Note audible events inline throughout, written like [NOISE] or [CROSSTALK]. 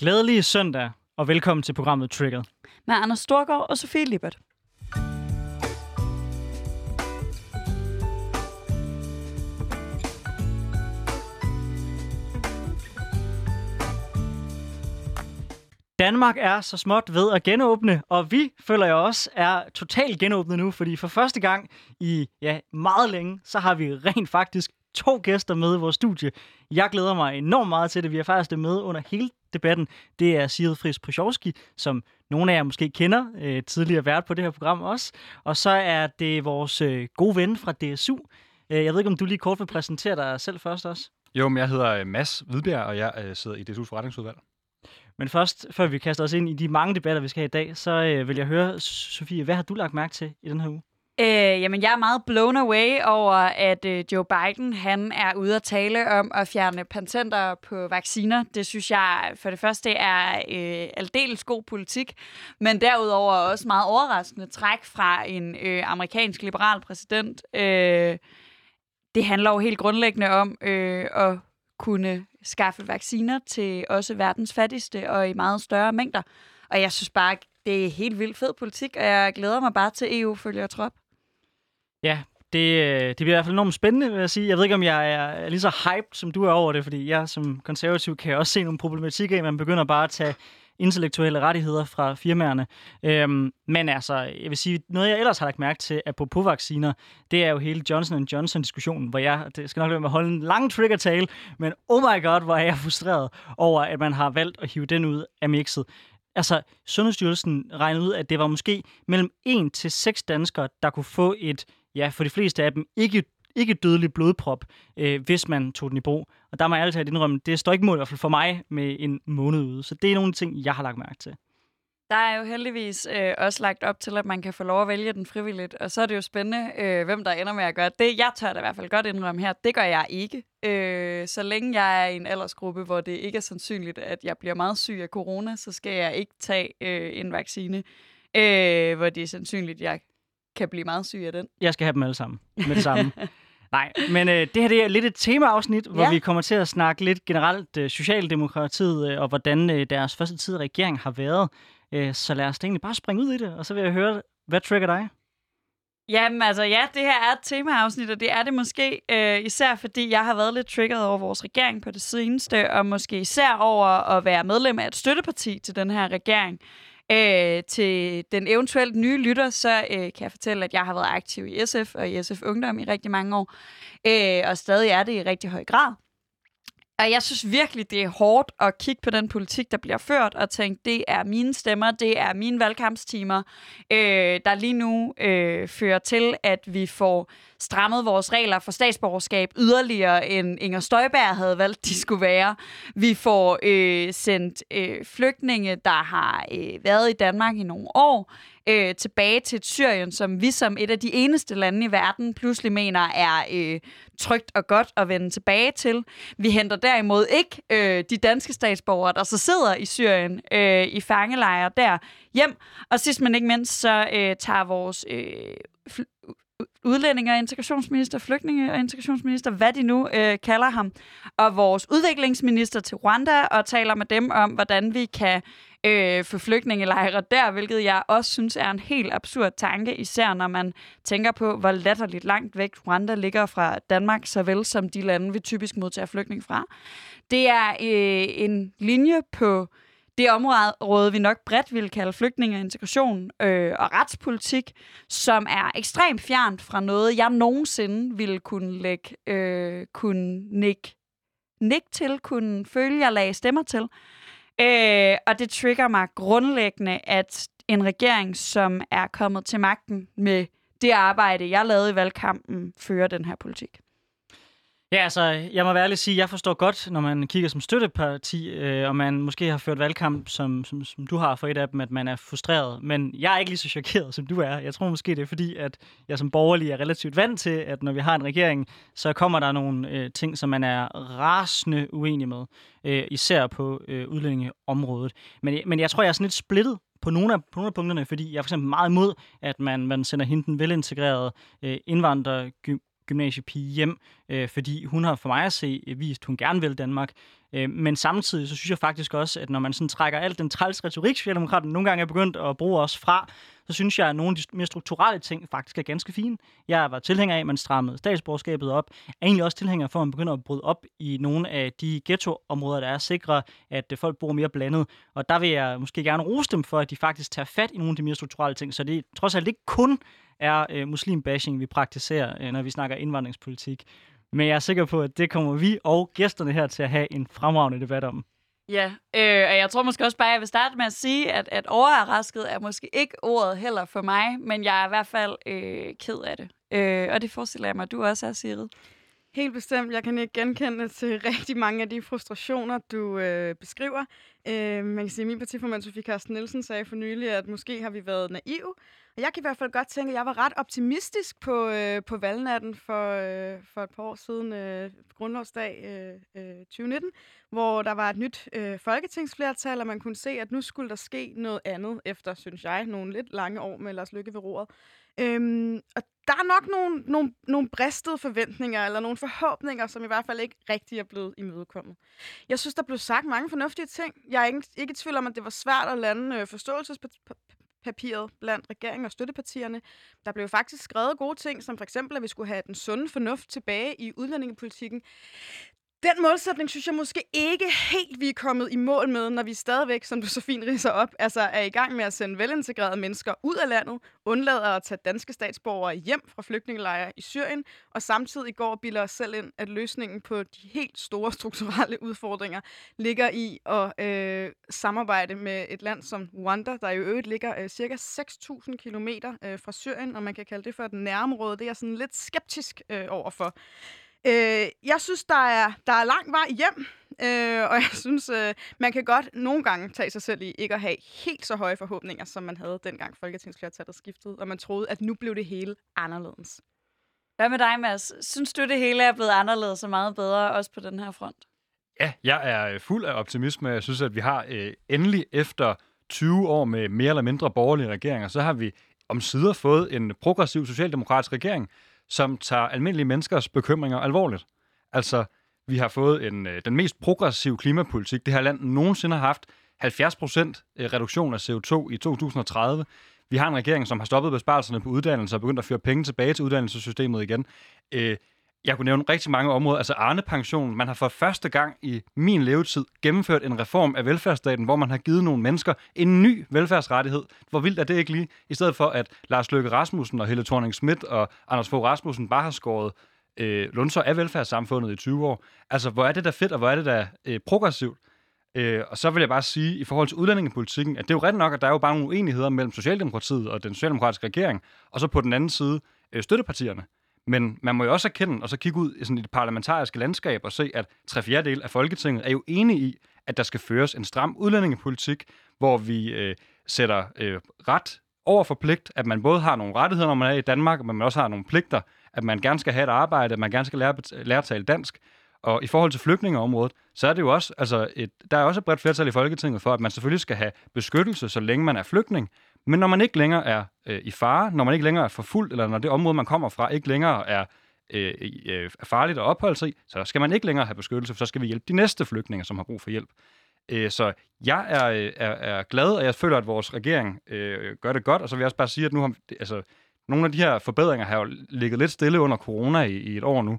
Glædelig søndag, og velkommen til programmet Triggered. Med Anders Storgård og Sofie Lippert. Danmark er så småt ved at genåbne, og vi føler jeg også er totalt genåbnet nu, fordi for første gang i ja, meget længe, så har vi rent faktisk to gæster med i vores studie. Jeg glæder mig enormt meget til det. Vi har faktisk det med under hele debatten. Det er Sigrid Friis Prosjovski, som nogle af jer måske kender, øh, tidligere vært på det her program også. Og så er det vores øh, gode ven fra DSU. Øh, jeg ved ikke, om du lige kort vil præsentere dig selv først også? Jo, men jeg hedder Mads Hvidbjerg, og jeg øh, sidder i DSU's forretningsudvalg. Men først, før vi kaster os ind i de mange debatter, vi skal have i dag, så øh, vil jeg høre, Sofie, hvad har du lagt mærke til i den her uge? Øh, jamen, jeg er meget blown away over, at øh, Joe Biden han er ude at tale om at fjerne patenter på vacciner. Det synes jeg for det første er øh, aldeles god politik, men derudover også meget overraskende træk fra en øh, amerikansk liberal præsident. Øh, det handler jo helt grundlæggende om øh, at kunne skaffe vacciner til også verdens fattigste og i meget større mængder. Og jeg synes bare, det er helt vildt fed politik, og jeg glæder mig bare til EU følger trop. Ja, det, øh, det bliver i hvert fald enormt spændende, vil jeg sige. Jeg ved ikke, om jeg er lige så hyped, som du er over det, fordi jeg som konservativ kan også se nogle problematikker i, at man begynder bare at tage intellektuelle rettigheder fra firmaerne. Øhm, men altså, jeg vil sige, noget jeg ellers har lagt mærke til, apropos vacciner, det er jo hele Johnson Johnson-diskussionen, hvor jeg, det skal nok være med at holde en lang trigger-tale, men oh my god, hvor er jeg frustreret over, at man har valgt at hive den ud af mixet. Altså, Sundhedsstyrelsen regnede ud, at det var måske mellem 1 til 6 danskere, der kunne få et, ja, for de fleste af dem, ikke ikke dødelig blodprop, øh, hvis man tog den i brug. Og der må jeg altid indrømme, det står ikke mål i hvert fald for mig med en måned ude. Så det er nogle af de ting, jeg har lagt mærke til. Der er jo heldigvis øh, også lagt op til, at man kan få lov at vælge den frivilligt. Og så er det jo spændende, øh, hvem der ender med at gøre det. Jeg tør da i hvert fald godt indrømme her, det gør jeg ikke. Øh, så længe jeg er i en aldersgruppe, hvor det ikke er sandsynligt, at jeg bliver meget syg af corona, så skal jeg ikke tage øh, en vaccine, øh, hvor det er sandsynligt, at jeg kan blive meget syg af den. Jeg skal have dem alle sammen med det samme. [LAUGHS] Nej, men øh, det her det er lidt et temaafsnit, hvor ja. vi kommer til at snakke lidt generelt øh, Socialdemokratiet øh, og hvordan øh, deres første tid i regering har været. Øh, så lad os egentlig bare springe ud i det, og så vil jeg høre, hvad trigger dig? Jamen altså, ja, det her er et temaafsnit, og det er det måske øh, især, fordi jeg har været lidt triggeret over vores regering på det seneste, og måske især over at være medlem af et støtteparti til den her regering. Øh, til den eventuelt nye lytter, så øh, kan jeg fortælle, at jeg har været aktiv i SF og i SF Ungdom i rigtig mange år, øh, og stadig er det i rigtig høj grad. Og jeg synes virkelig, det er hårdt at kigge på den politik, der bliver ført, og tænke, det er mine stemmer, det er mine valgkampstimer, øh, der lige nu øh, fører til, at vi får strammet vores regler for statsborgerskab yderligere, end Inger Støjberg havde valgt, de skulle være. Vi får øh, sendt øh, flygtninge, der har øh, været i Danmark i nogle år, øh, tilbage til Syrien, som vi som et af de eneste lande i verden pludselig mener er øh, trygt og godt at vende tilbage til. Vi henter derimod ikke øh, de danske statsborgere, der så sidder i Syrien øh, i fangelejre der hjem. Og sidst men ikke mindst, så øh, tager vores øh, udlændinge- og integrationsminister, flygtninge- og integrationsminister, hvad de nu øh, kalder ham, og vores udviklingsminister til Rwanda, og taler med dem om, hvordan vi kan øh, få flygtningelejre der, hvilket jeg også synes er en helt absurd tanke, især når man tænker på, hvor latterligt langt væk Rwanda ligger fra Danmark, såvel som de lande, vi typisk modtager flygtning fra. Det er øh, en linje på det område, vi nok bredt vil kalde flygtninge og integration øh, og retspolitik, som er ekstremt fjernt fra noget, jeg nogensinde ville kunne lægge, øh, kunne nikke nik til, kunne føle, jeg lagde stemmer til. Øh, og det trigger mig grundlæggende, at en regering, som er kommet til magten med det arbejde, jeg lavede i valgkampen, fører den her politik. Ja, altså, jeg må være ærlig at sige, jeg forstår godt, når man kigger som støtteparti, øh, og man måske har ført valgkamp, som, som, som du har for et af dem, at man er frustreret. Men jeg er ikke lige så chokeret, som du er. Jeg tror måske, det er fordi, at jeg som borgerlig er relativt vant til, at når vi har en regering, så kommer der nogle øh, ting, som man er rasende uenig med, øh, især på øh, udlændingeområdet. Men, men jeg tror, jeg er sådan lidt splittet på nogle, af, på nogle af punkterne, fordi jeg er for eksempel meget imod, at man, man sender hende den velintegrerede øh, indvandrer gymnasiepige hjem, øh, fordi hun har for mig at se vist, at hun gerne vil Danmark. Øh, men samtidig så synes jeg faktisk også, at når man sådan trækker alt den træls retorik, Socialdemokraterne nogle gange er begyndt at bruge os fra, så synes jeg, at nogle af de mere strukturelle ting faktisk er ganske fine. Jeg var tilhænger af, at man strammede statsborgerskabet op. Jeg er egentlig også tilhænger for, at man begynder at bryde op i nogle af de ghettoområder, der er sikre, at øh, folk bor mere blandet. Og der vil jeg måske gerne rose dem for, at de faktisk tager fat i nogle af de mere strukturelle ting, så det trods alt ikke kun er øh, muslimbashing, vi praktiserer, øh, når vi snakker indvandringspolitik. Men jeg er sikker på, at det kommer vi og gæsterne her til at have en fremragende debat om. Ja, øh, og jeg tror måske også bare, at jeg vil starte med at sige, at, at overrasket er måske ikke ordet heller for mig, men jeg er i hvert fald øh, ked af det. Øh, og det forestiller jeg mig, at du også er, Sigrid. Helt bestemt. Jeg kan ikke genkende til [LAUGHS] rigtig mange af de frustrationer, du øh, beskriver. Øh, man kan sige, at min partiformand Sofie Carsten Nielsen sagde for nylig, at måske har vi været naive. Og jeg kan i hvert fald godt tænke, at jeg var ret optimistisk på, øh, på valgnatten for, øh, for et par år siden, øh, grundlovsdag øh, øh, 2019, hvor der var et nyt øh, folketingsflertal, og man kunne se, at nu skulle der ske noget andet efter, synes jeg, nogle lidt lange år med Lars Lykke ved roret. Øhm, og der er nok nogle, nogle, nogle bristede forventninger, eller nogle forhåbninger, som i hvert fald ikke rigtig er blevet imødekommet. Jeg synes, der blev sagt mange fornuftige ting. Jeg er ikke, ikke i tvivl om, at det var svært at lande øh, forståelsespapiret blandt regeringen og støttepartierne. Der blev faktisk skrevet gode ting, som for eksempel, at vi skulle have den sunde fornuft tilbage i udlændingepolitikken. Den målsætning synes jeg måske ikke helt, vi er kommet i mål med, når vi stadigvæk, som du så fint riser op, altså er i gang med at sende velintegrerede mennesker ud af landet, undlader at tage danske statsborgere hjem fra flygtningelejre i Syrien, og samtidig går og bilder os selv ind, at løsningen på de helt store strukturelle udfordringer ligger i at øh, samarbejde med et land som Rwanda, der i øvrigt ligger øh, cirka 6.000 km øh, fra Syrien, og man kan kalde det for et nærområde. Det er jeg sådan lidt skeptisk øh, overfor. Øh, jeg synes, der er, der er lang vej hjem, øh, og jeg synes, øh, man kan godt nogle gange tage sig selv i ikke at have helt så høje forhåbninger, som man havde dengang Folketingsflertallet skiftede, og man troede, at nu blev det hele anderledes. Hvad med dig, Mads? Synes du, det hele er blevet anderledes og meget bedre, også på den her front? Ja, jeg er øh, fuld af optimisme. Jeg synes, at vi har øh, endelig efter 20 år med mere eller mindre borgerlige regeringer, så har vi om sider fået en progressiv socialdemokratisk regering, som tager almindelige menneskers bekymringer alvorligt. Altså, vi har fået en, øh, den mest progressive klimapolitik, det her land nogensinde har haft. 70 procent øh, reduktion af CO2 i 2030. Vi har en regering, som har stoppet besparelserne på uddannelse og begyndt at føre penge tilbage til uddannelsessystemet igen. Øh, jeg kunne nævne rigtig mange områder. Altså Arne-pensionen. Man har for første gang i min levetid gennemført en reform af velfærdsstaten, hvor man har givet nogle mennesker en ny velfærdsrettighed. Hvor vildt er det ikke lige? I stedet for, at Lars Løkke Rasmussen og Helle thorning Schmidt og Anders Fogh Rasmussen bare har skåret øh, lunser af velfærdssamfundet i 20 år. Altså, hvor er det da fedt, og hvor er det da øh, progressivt? Øh, og så vil jeg bare sige, i forhold til udlændingepolitikken, at det er jo ret nok, at der er jo bare nogle uenigheder mellem Socialdemokratiet og den socialdemokratiske regering, og så på den anden side øh, støttepartierne. Men man må jo også erkende, og så kigge ud i sådan et parlamentariske landskab og se, at tre fjerdedel af Folketinget er jo enige i, at der skal føres en stram udlændingepolitik, hvor vi øh, sætter øh, ret over for pligt, at man både har nogle rettigheder, når man er i Danmark, men man også har nogle pligter, at man gerne skal have et arbejde, at man gerne skal lære, lære at tale dansk. Og i forhold til flygtningeområdet, så er det jo også, altså et, der er også et bredt flertal i Folketinget for, at man selvfølgelig skal have beskyttelse, så længe man er flygtning, men når man ikke længere er øh, i fare, når man ikke længere er forfulgt, eller når det område, man kommer fra, ikke længere er øh, øh, farligt at opholde sig i, så skal man ikke længere have beskyttelse, for så skal vi hjælpe de næste flygtninge, som har brug for hjælp. Øh, så jeg er, øh, er, er glad, og jeg føler, at vores regering øh, gør det godt, og så vil jeg også bare sige, at nu har, altså, nogle af de her forbedringer har jo ligget lidt stille under corona i, i et år nu.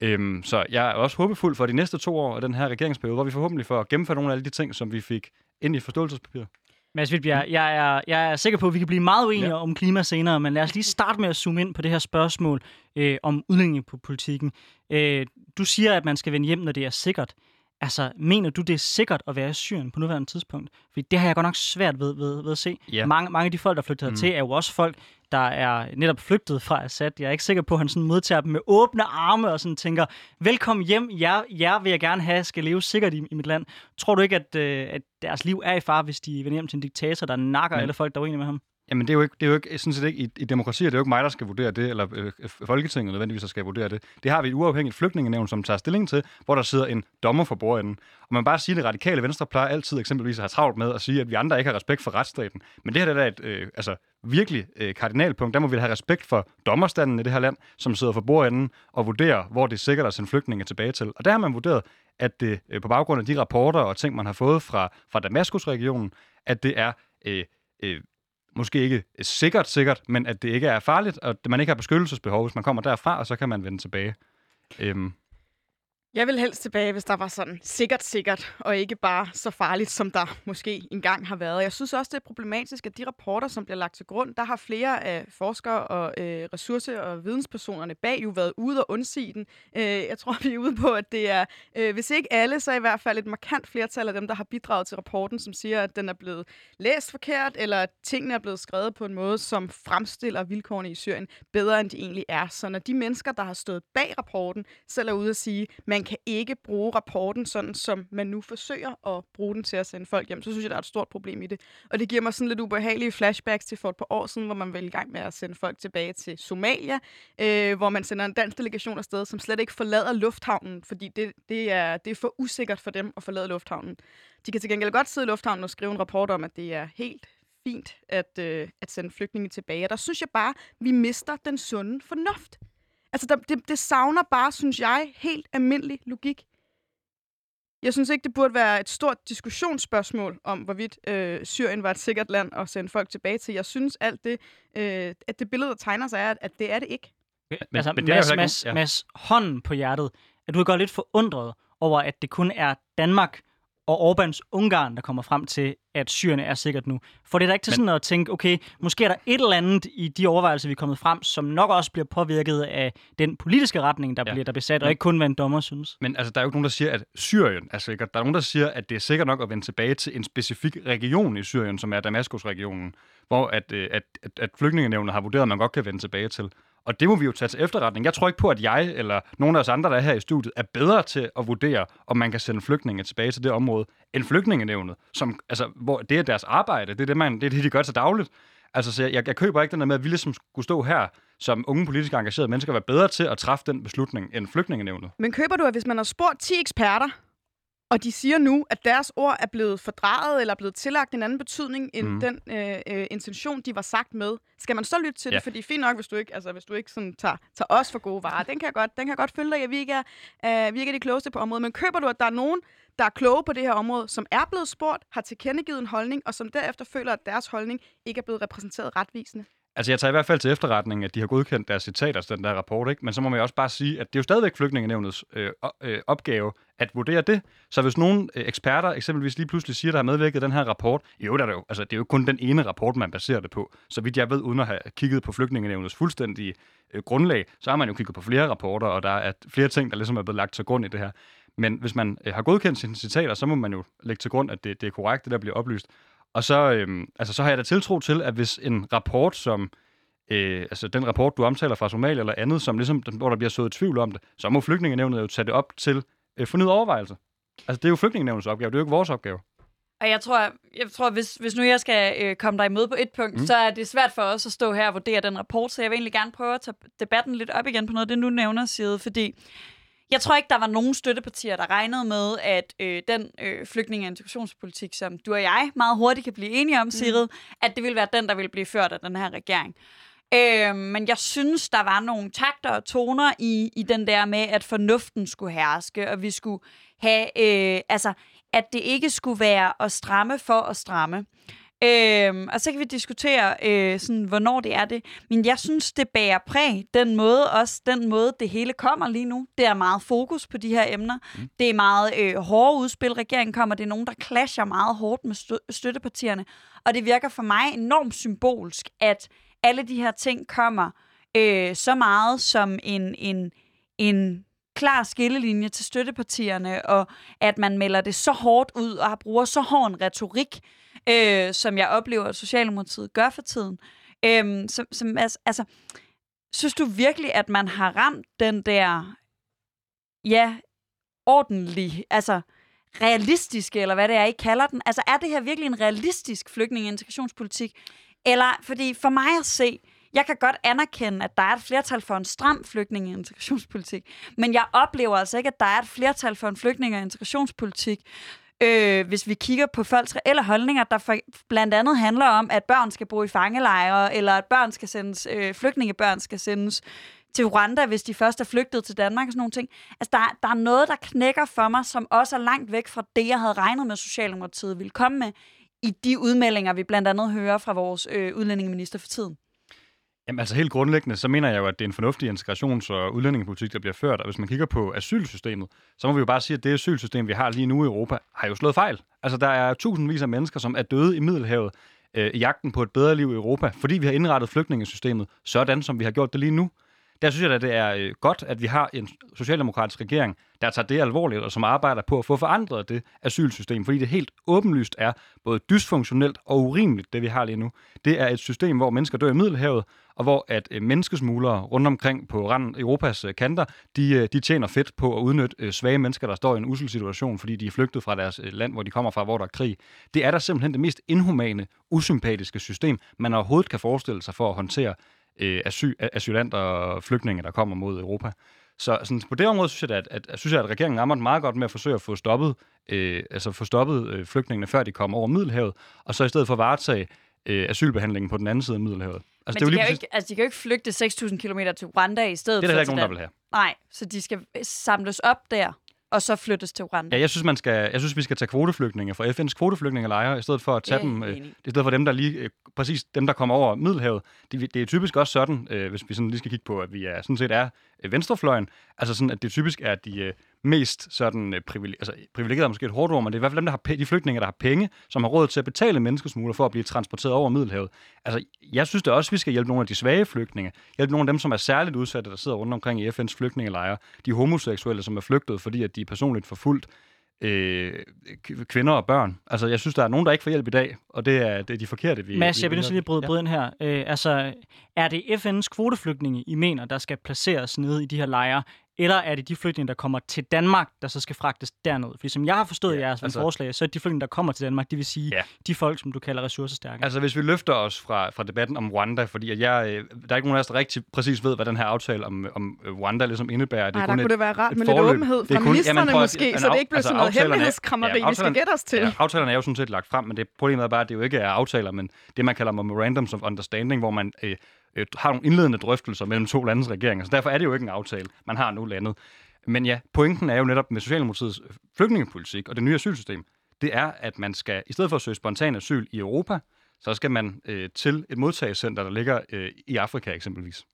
Øhm, så jeg er også håbefuld for de næste to år af den her regeringsperiode, hvor vi forhåbentlig får gennemført nogle af alle de ting, som vi fik ind i forståelsespapiret. Mads Vildbjerg, jeg er, jeg er sikker på, at vi kan blive meget uenige ja. om klima senere, men lad os lige starte med at zoome ind på det her spørgsmål øh, om udlændingepolitikken. Øh, du siger, at man skal vende hjem, når det er sikkert. Altså, mener du, det er sikkert at være i Syrien på nuværende tidspunkt? Fordi det har jeg godt nok svært ved, ved, ved at se. Ja. Mange, mange af de folk, der flytter mm. til, er jo også folk, der er netop flygtet fra Assad. Jeg er ikke sikker på, at han sådan modtager dem med åbne arme og sådan tænker, velkommen hjem, jer, jer vil jeg gerne have, skal leve sikkert i, i mit land. Tror du ikke, at, øh, at deres liv er i fare, hvis de vender hjem til en diktator, der nakker Men. alle folk, der er uenige med ham? Jamen, det er jo ikke, det er jo ikke sådan set ikke, i, i demokratier, det er jo ikke mig, der skal vurdere det, eller øh, Folketinget nødvendigvis, der skal vurdere det. Det har vi et uafhængigt flygtningenævn, som tager stilling til, hvor der sidder en dommer for bordenden. Og man bare sige, at det radikale venstre plejer altid eksempelvis at have travlt med at sige, at vi andre ikke har respekt for retsstaten. Men det her det er et øh, altså, virkelig øh, kardinalpunkt. Der må vi have respekt for dommerstanden i det her land, som sidder for bordenden og vurderer, hvor det er sikkert at sende flygtninge tilbage til. Og der har man vurderet, at det øh, på baggrund af de rapporter og ting, man har fået fra, fra Damaskus-regionen, at det er øh, øh, måske ikke sikkert sikkert, men at det ikke er farligt, og at man ikke har beskyttelsesbehov, hvis man kommer derfra, og så kan man vende tilbage. Øhm, jeg vil helst tilbage, hvis der var sådan sikkert sikkert, og ikke bare så farligt, som der måske engang har været. Jeg synes også, det er problematisk, at de rapporter, som bliver lagt til grund, der har flere af forskere og øh, ressource- og videnspersonerne bag jo været ude og undsige den. Øh, jeg tror, [LAUGHS] vi er ude på, at det er, øh, hvis ikke alle, så i hvert fald et markant flertal af dem, der har bidraget til rapporten, som siger, at den er blevet læst forkert, eller at tingene er blevet skrevet på en måde, som fremstiller vilkårene i Syrien bedre, end de egentlig er. Så når de mennesker, der har stået bag rapporten, selv er ude at sige, man kan ikke bruge rapporten sådan, som man nu forsøger at bruge den til at sende folk hjem, så synes jeg, der er et stort problem i det. Og det giver mig sådan lidt ubehagelige flashbacks til for et par år siden, hvor man var i gang med at sende folk tilbage til Somalia, øh, hvor man sender en dansk delegation afsted, som slet ikke forlader lufthavnen, fordi det, det, er, det er for usikkert for dem at forlade lufthavnen. De kan til gengæld godt sidde i lufthavnen og skrive en rapport om, at det er helt fint at, øh, at sende flygtninge tilbage. Og der synes jeg bare, vi mister den sunde fornuft. Altså, der, det, det savner bare, synes jeg, helt almindelig logik. Jeg synes ikke, det burde være et stort diskussionsspørgsmål om, hvorvidt øh, Syrien var et sikkert land at sende folk tilbage til. Jeg synes alt det, øh, at det billede, der tegner sig, er, at, at det er det ikke. Men, altså, men det Mads, er Mads, ja. Mads, hånden på hjertet, at du er godt lidt forundret over, at det kun er Danmark, og Orbans Ungarn, der kommer frem til, at Syrien er sikkert nu. For det er da ikke til Men... sådan at tænke, okay, måske er der et eller andet i de overvejelser, vi er kommet frem, som nok også bliver påvirket af den politiske retning, der ja. bliver der besat, og ikke kun, hvad en dommer synes. Men altså, der er jo ikke nogen, der siger, at Syrien er sikkert. Der er nogen, der siger, at det er sikkert nok at vende tilbage til en specifik region i Syrien, som er Damaskus-regionen, hvor at, øh, at, at, at flygtningenævnet har vurderet, at man godt kan vende tilbage til. Og det må vi jo tage til efterretning. Jeg tror ikke på, at jeg eller nogen af os andre, der er her i studiet, er bedre til at vurdere, om man kan sende flygtninge tilbage til det område, end flygtningenevnet, som, altså, hvor det er deres arbejde. Det er det, man, det, er det de gør til dagligt. Altså, så jeg, jeg køber ikke den der med, at vi ligesom skulle stå her som unge politisk engagerede mennesker, være bedre til at træffe den beslutning end flygtningenevnet. Men køber du, at hvis man har spurgt 10 eksperter, og de siger nu, at deres ord er blevet fordraget eller blevet tillagt en anden betydning end mm. den øh, øh, intention, de var sagt med. Skal man så lytte til ja. det? Fordi fint nok, hvis du ikke, altså, hvis du ikke sådan, tager, tager os for gode varer. Den kan jeg godt, den kan jeg godt følge dig, at vi ikke, er, øh, vi ikke er de klogeste på området. Men køber du, at der er nogen, der er kloge på det her område, som er blevet spurgt, har tilkendegivet en holdning, og som derefter føler, at deres holdning ikke er blevet repræsenteret retvisende? Altså, jeg tager i hvert fald til efterretning, at de har godkendt deres citater til den der rapport, ikke? Men så må man jo også bare sige, at det er jo stadigvæk flygtningenevnets øh, øh, opgave at vurdere det. Så hvis nogle øh, eksperter eksempelvis lige pludselig siger, der har medvirket den her rapport, jo, der er det jo, altså, det er jo kun den ene rapport, man baserer det på. Så vidt jeg ved, uden at have kigget på flygtningenevnets fuldstændige øh, grundlag, så har man jo kigget på flere rapporter, og der er flere ting, der ligesom er blevet lagt til grund i det her. Men hvis man øh, har godkendt sine citater, så må man jo lægge til grund, at det, det er korrekt, det der bliver oplyst. Og så, øh, altså, så har jeg da tiltro til, at hvis en rapport, som øh, altså den rapport, du omtaler fra Somalia eller andet, som ligesom, hvor der bliver sået tvivl om det, så må flygtningenevnet jo tage det op til øh, fornyet overvejelse. Altså, det er jo flygtningenevnets opgave, det er jo ikke vores opgave. Og jeg tror, jeg tror hvis, hvis nu jeg skal øh, komme dig imod på et punkt, mm. så er det svært for os at stå her og vurdere den rapport, så jeg vil egentlig gerne prøve at tage debatten lidt op igen på noget, det nu nævner, Side, fordi jeg tror ikke, der var nogen støttepartier, der regnede med, at øh, den øh, flygtninge- og integrationspolitik, som du og jeg meget hurtigt kan blive enige om, Sigrid, mm. at det ville være den, der ville blive ført af den her regering. Øh, men jeg synes, der var nogle takter og toner i, i den der med, at fornuften skulle herske, og vi skulle have, øh, altså, at det ikke skulle være at stramme for at stramme. Øhm, og så kan vi diskutere, øh, sådan, hvornår det er det. Men jeg synes, det bærer præg. Den måde, også den måde, det hele kommer lige nu. Det er meget fokus på de her emner. Mm. Det er meget øh, hårde udspil, regeringen kommer. Det er nogen, der clasher meget hårdt med stø- støttepartierne. Og det virker for mig enormt symbolsk, at alle de her ting kommer øh, så meget som en, en, en klar skillelinje til støttepartierne, og at man melder det så hårdt ud og har bruger så hård en retorik, øh, som jeg oplever, at Socialdemokratiet gør for tiden. Øh, som, som, altså, altså, synes du virkelig, at man har ramt den der, ja, ordentlig, altså realistiske, eller hvad det er, I kalder den? Altså, er det her virkelig en realistisk flygtninge- integrationspolitik? Eller, fordi for mig at se, jeg kan godt anerkende, at der er et flertal for en stram flygtninge- og integrationspolitik, men jeg oplever altså ikke, at der er et flertal for en flygtninge- og integrationspolitik, øh, hvis vi kigger på folks reelle holdninger, der for, blandt andet handler om, at børn skal bo i fangelejre, eller at børn skal sendes, øh, flygtningebørn skal sendes til Rwanda, hvis de først er flygtet til Danmark og sådan nogle ting. Altså, der, der er noget, der knækker for mig, som også er langt væk fra det, jeg havde regnet med, Socialdemokratiet ville komme med i de udmeldinger, vi blandt andet hører fra vores øh, udlændingeminister for tiden. Jamen altså helt grundlæggende, så mener jeg jo, at det er en fornuftig integrations- og udlændingepolitik, der bliver ført. Og hvis man kigger på asylsystemet, så må vi jo bare sige, at det asylsystem, vi har lige nu i Europa, har jo slået fejl. Altså der er tusindvis af mennesker, som er døde i Middelhavet øh, i jagten på et bedre liv i Europa, fordi vi har indrettet flygtningesystemet sådan, som vi har gjort det lige nu. Der synes jeg, at det er øh, godt, at vi har en socialdemokratisk regering, der tager det alvorligt, og som arbejder på at få forandret det asylsystem, fordi det helt åbenlyst er både dysfunktionelt og urimeligt, det vi har lige nu. Det er et system, hvor mennesker dør i Middelhavet, og hvor at øh, menneskesmuglere rundt omkring på randen Europas øh, kanter, de, de tjener fedt på at udnytte svage mennesker, der står i en usel situation, fordi de er flygtet fra deres land, hvor de kommer fra, hvor der er krig. Det er der simpelthen det mest inhumane, usympatiske system, man overhovedet kan forestille sig for at håndtere øh, asyl, asylanter og flygtninge, der kommer mod Europa. Så sådan, på det område synes jeg, at, at, at, synes jeg, at regeringen rammer meget godt med at forsøge at få stoppet, øh, altså få stoppet øh, flygtningene, før de kommer over Middelhavet, og så i stedet for varetage øh, asylbehandlingen på den anden side af Middelhavet. Altså, Men de, kan præcis... ikke, altså, de kan jo ikke flygte 6.000 km til Rwanda i stedet Det er der ikke nogen, der vil have. Nej, så de skal samles op der og så flyttes til Rwanda. Ja, jeg synes, man skal, jeg synes, vi skal tage kvoteflygtninge fra FN's kvoteflygtningelejre, i stedet for at tage ja, dem, øh, i stedet for dem, der lige, øh, præcis dem, der kommer over Middelhavet. Det, det er typisk også sådan, øh, hvis vi sådan lige skal kigge på, at vi er, sådan set er Øh, venstrefløjen, altså sådan, at det typisk er de, øh, mest sådan øh, altså, privilegerede, er måske et hårdt ord, men det er i hvert fald dem, der har p- de flygtninge, der har penge, som har råd til at betale menneskesmugler for at blive transporteret over Middelhavet. Altså, jeg synes da også, at vi skal hjælpe nogle af de svage flygtninge. Hjælpe nogle af dem, som er særligt udsatte, der sidder rundt omkring i FN's flygtningelejre. De homoseksuelle, som er flygtet, fordi at de er personligt forfulgt øh, kvinder og børn. Altså, jeg synes, der er nogen, der ikke får hjælp i dag, og det er, det er de forkerte, vi... Mads, jeg vil lige bryde, bryde ind her. Øh, altså, er det FN's kvoteflygtninge, I mener, der skal placeres nede i de her lejre, eller er det de flygtninge, der kommer til Danmark, der så skal fragtes derned? Fordi som jeg har forstået ja, jeres altså, forslag, så er de flygtninge, der kommer til Danmark, det vil sige ja. de folk, som du kalder ressourcestærke. Altså hvis vi løfter os fra, fra debatten om Rwanda, fordi at jeg, øh, der er ikke nogen af os, der rigtig præcis ved, hvad den her aftale om, om Rwanda ligesom indebærer. Det er Ej, kun der et, kunne det være rart med lidt åbenhed fra ministerne måske, at, så det ikke bliver altså, sådan noget hemmelighedskrammeri, ja, vi skal gætte os til. Ja, aftalerne er jo sådan set lagt frem, men det problemet er bare, at det jo ikke er aftaler, men det man kalder memorandums of understanding, hvor man øh, øh, har nogle indledende drøftelser mellem to landes regeringer. Så derfor er det jo ikke en aftale. Man har nu landet. Men ja, pointen er jo netop med Socialdemokratiets flygtningepolitik og det nye asylsystem, det er, at man skal, i stedet for at søge spontan asyl i Europa, så skal man øh, til et modtagelsescenter, der ligger øh, i Afrika eksempelvis.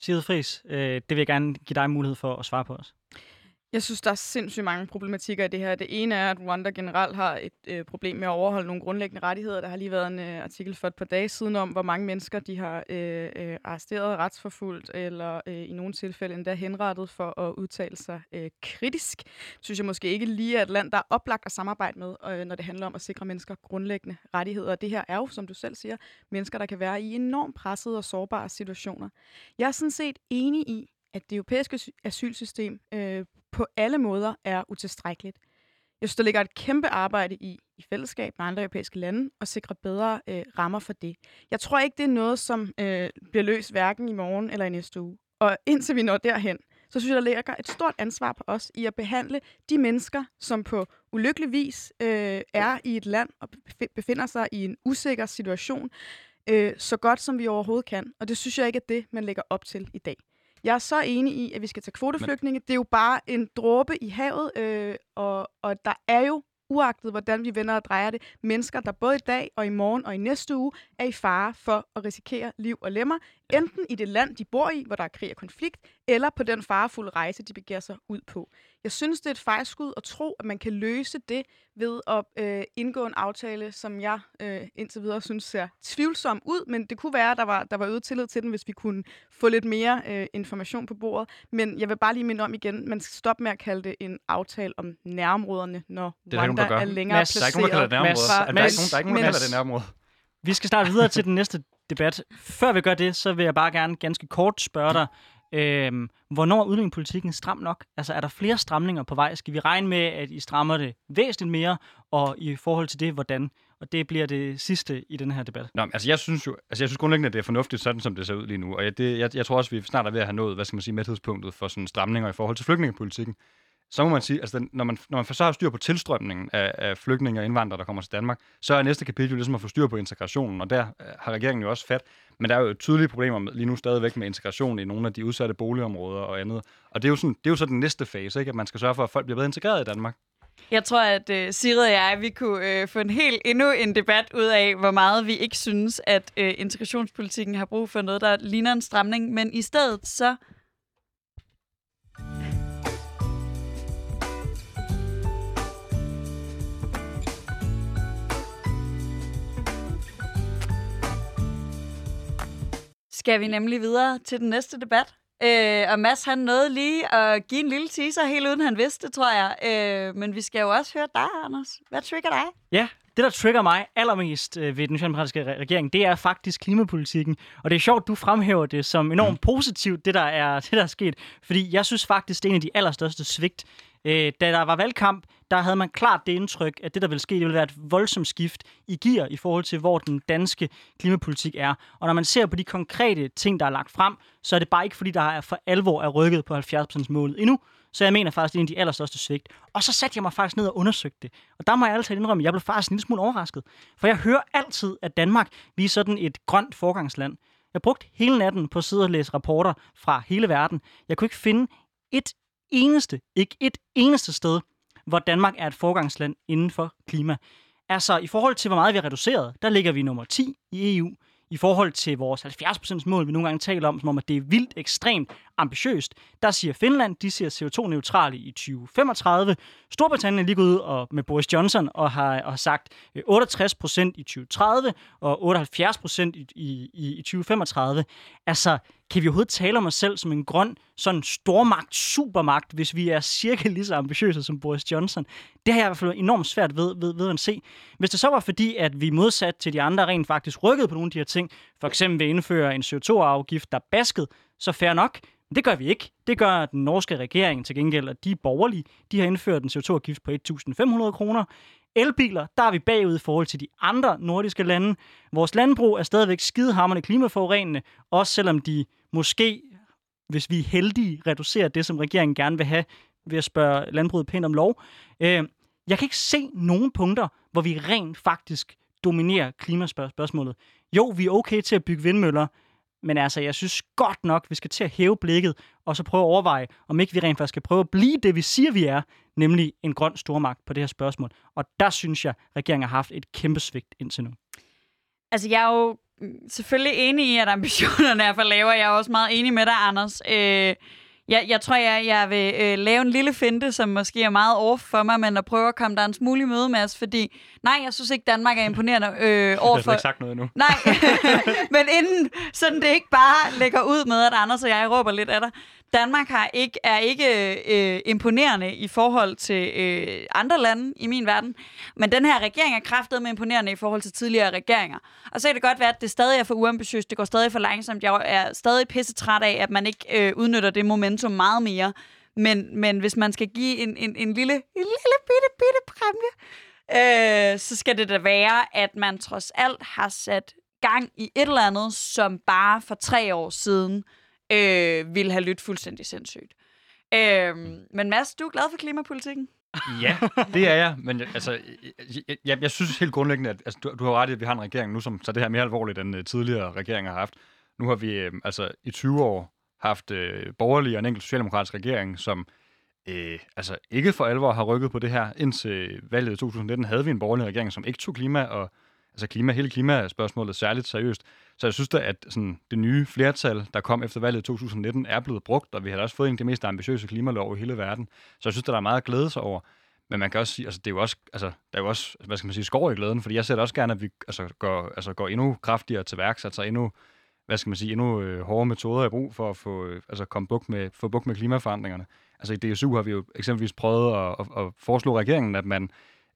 Sigrid Friis, øh, det vil jeg gerne give dig mulighed for at svare på os. Jeg synes, der er sindssygt mange problematikker i det her. Det ene er, at Rwanda generelt har et øh, problem med at overholde nogle grundlæggende rettigheder. Der har lige været en øh, artikel for et par dage siden om, hvor mange mennesker de har øh, øh, arresteret, retsforfulgt eller øh, i nogle tilfælde endda henrettet for at udtale sig øh, kritisk. Det synes jeg måske ikke lige er et land, der er oplagt at samarbejde med, øh, når det handler om at sikre mennesker grundlæggende rettigheder. Og det her er jo, som du selv siger, mennesker, der kan være i enormt pressede og sårbare situationer. Jeg er sådan set enig i, at det europæiske asylsystem øh, på alle måder er utilstrækkeligt. Jeg synes, der ligger et kæmpe arbejde i, i fællesskab med andre europæiske lande, og sikre bedre øh, rammer for det. Jeg tror ikke, det er noget, som øh, bliver løst hverken i morgen eller i næste uge. Og indtil vi når derhen, så synes jeg, der ligger et stort ansvar på os i at behandle de mennesker, som på ulykkelig vis øh, er i et land og befinder sig i en usikker situation, øh, så godt som vi overhovedet kan. Og det synes jeg ikke er det, man lægger op til i dag. Jeg er så enig i, at vi skal tage kvoteflygtninge. Det er jo bare en dråbe i havet, øh, og, og der er jo uagtet hvordan vi vender og drejer det, mennesker, der både i dag og i morgen og i næste uge er i fare for at risikere liv og lemmer, enten i det land, de bor i, hvor der er krig og konflikt, eller på den farefulde rejse, de begiver sig ud på. Jeg synes, det er et fejlskud at tro, at man kan løse det ved at øh, indgå en aftale, som jeg øh, indtil videre synes ser tvivlsom ud, men det kunne være, at der var, der var øget tillid til den, hvis vi kunne få lidt mere øh, information på bordet. Men jeg vil bare lige minde om igen, man skal stoppe med at kalde det en aftale om nærområderne, når det er Rwanda er, er længere Mads, placeret. Der er ikke nogen, der kalder det nærområder. der er ikke nogen, der kalder det nærområde. Vi skal starte videre til den næste debat. Før vi gør det, så vil jeg bare gerne ganske kort spørge dig, Øhm, hvornår er udlændingepolitikken stram nok? Altså, er der flere stramninger på vej? Skal vi regne med, at I strammer det væsentligt mere, og i forhold til det, hvordan? Og det bliver det sidste i den her debat. Nå, altså jeg synes jo, altså jeg synes grundlæggende, at det er fornuftigt, sådan som det ser ud lige nu. Og jeg, det, jeg, jeg tror også, vi snart er ved at have nået, hvad skal man sige, mæthedspunktet for sådan stramninger i forhold til flygtningepolitikken. Så må man sige, altså når man, når man forsøger har styr på tilstrømningen af, af flygtninge og indvandrere, der kommer til Danmark, så er næste kapitel jo ligesom at få styr på integrationen, og der øh, har regeringen jo også fat. Men der er jo tydelige problemer med, lige nu stadigvæk med integration i nogle af de udsatte boligområder og andet. Og det er jo, sådan, det er jo så den næste fase, ikke? at man skal sørge for, at folk bliver bedre integreret i Danmark. Jeg tror, at øh, uh, Sigrid og jeg, vi kunne uh, få en helt endnu en debat ud af, hvor meget vi ikke synes, at uh, integrationspolitikken har brug for noget, der ligner en stramning. Men i stedet så skal vi nemlig videre til den næste debat. Øh, og Mads, han nåede lige at give en lille teaser, helt uden han vidste, tror jeg. Øh, men vi skal jo også høre dig, Anders. Hvad trigger dig? Ja, det, der trigger mig allermest øh, ved den socialdemokratiske regering, det er faktisk klimapolitikken. Og det er sjovt, du fremhæver det som enormt mm. positivt, det der, er, [LAUGHS] det der er sket. Fordi jeg synes faktisk, det er en af de allerstørste svigt. Øh, da der var valgkamp, der havde man klart det indtryk, at det, der ville ske, det ville være et voldsomt skift i gear i forhold til, hvor den danske klimapolitik er. Og når man ser på de konkrete ting, der er lagt frem, så er det bare ikke, fordi der er for alvor er rykket på 70%-målet endnu. Så jeg mener faktisk, det er en af de allerstørste svigt. Og så satte jeg mig faktisk ned og undersøgte det. Og der må jeg altid indrømme, at jeg blev faktisk en lille smule overrasket. For jeg hører altid, at Danmark vi er sådan et grønt forgangsland. Jeg brugte hele natten på at sidde og læse rapporter fra hele verden. Jeg kunne ikke finde et eneste, ikke et eneste sted, hvor Danmark er et forgangsland inden for klima. Altså, i forhold til, hvor meget vi har reduceret, der ligger vi nummer 10 i EU. I forhold til vores 70% mål, vi nogle gange taler om, som om, at det er vildt ekstremt ambitiøst, der siger Finland, de siger CO2-neutrale i 2035. Storbritannien er lige gået ud og, med Boris Johnson og har, og har sagt øh, 68% i 2030 og 78% i, i, i 2035. Altså, kan vi overhovedet tale om os selv som en grøn sådan stormagt, supermagt, hvis vi er cirka lige så ambitiøse som Boris Johnson? Det har jeg i hvert fald enormt svært ved, ved, ved at se. Hvis det så var fordi, at vi modsat til de andre rent faktisk rykkede på nogle af de her ting, for eksempel ved at indføre en CO2-afgift, der basket, så fair nok. Men det gør vi ikke. Det gør den norske regering til gengæld, at de er borgerlige. De har indført en CO2-afgift på 1.500 kroner. Elbiler, der er vi bagud i forhold til de andre nordiske lande. Vores landbrug er stadigvæk skidehammerende klimaforurenende, også selvom de måske, hvis vi er heldige, reducerer det, som regeringen gerne vil have ved at spørge landbruget pænt om lov. Øh, jeg kan ikke se nogen punkter, hvor vi rent faktisk dominerer klimaspørgsmålet. Jo, vi er okay til at bygge vindmøller, men altså, jeg synes godt nok, vi skal til at hæve blikket, og så prøve at overveje, om ikke vi rent faktisk skal prøve at blive det, vi siger, vi er, nemlig en grøn stormagt på det her spørgsmål. Og der synes jeg, regeringen har haft et kæmpe svigt indtil nu. Altså, jeg er jo mm, selvfølgelig enig i, at ambitionerne er for lavere. Jeg er også meget enig med dig, Anders. Øh, jeg, jeg tror, jeg, jeg vil øh, lave en lille finte, som måske er meget off for mig, men at prøve at komme der en smule i møde med os, fordi nej, jeg synes ikke, Danmark er imponerende øh, over for... Jeg har ikke sagt noget endnu. Nej, [LAUGHS] [LAUGHS] men inden sådan det ikke bare lægger ud med, at Anders og jeg råber lidt af dig, Danmark har ikke, er ikke øh, imponerende i forhold til øh, andre lande i min verden, men den her regering er kraftet med imponerende i forhold til tidligere regeringer. Og så kan det godt være, at det stadig er for uambitiøst, det går stadig for langsomt. Jeg er stadig pisse træt af, at man ikke øh, udnytter det momentum meget mere. Men, men hvis man skal give en, en, en lille, en lille bitte, bitte præmie, øh, så skal det da være, at man trods alt har sat gang i et eller andet, som bare for tre år siden øh, ville have lyttet fuldstændig sindssygt. Øh, men Mads, du er glad for klimapolitikken? ja, det er jeg, men altså, jeg, jeg, jeg synes helt grundlæggende, at altså, du, du har ret i, at vi har en regering nu, som tager det her mere alvorligt, end uh, tidligere regeringer har haft. Nu har vi uh, altså i 20 år haft uh, borgerlige og en enkelt socialdemokratisk regering, som uh, altså ikke for alvor har rykket på det her. Indtil valget i 2019 havde vi en borgerlig regering, som ikke tog klima og altså klima, hele klimaspørgsmålet særligt seriøst. Så jeg synes da, at sådan, det nye flertal, der kom efter valget i 2019, er blevet brugt, og vi har også fået en af de mest ambitiøse klimalov i hele verden. Så jeg synes, at der er meget at glæde sig over. Men man kan også sige, altså det er jo også, altså, der er jo også, hvad skal man sige, skår i glæden, fordi jeg ser også gerne, at vi altså, går, altså, går endnu kraftigere til værks, altså endnu, hvad skal man sige, endnu øh, hårdere metoder i brug for at få, øh, altså, komme buk med, få buk med klimaforandringerne. Altså i DSU har vi jo eksempelvis prøvet at, at, at foreslå regeringen, at man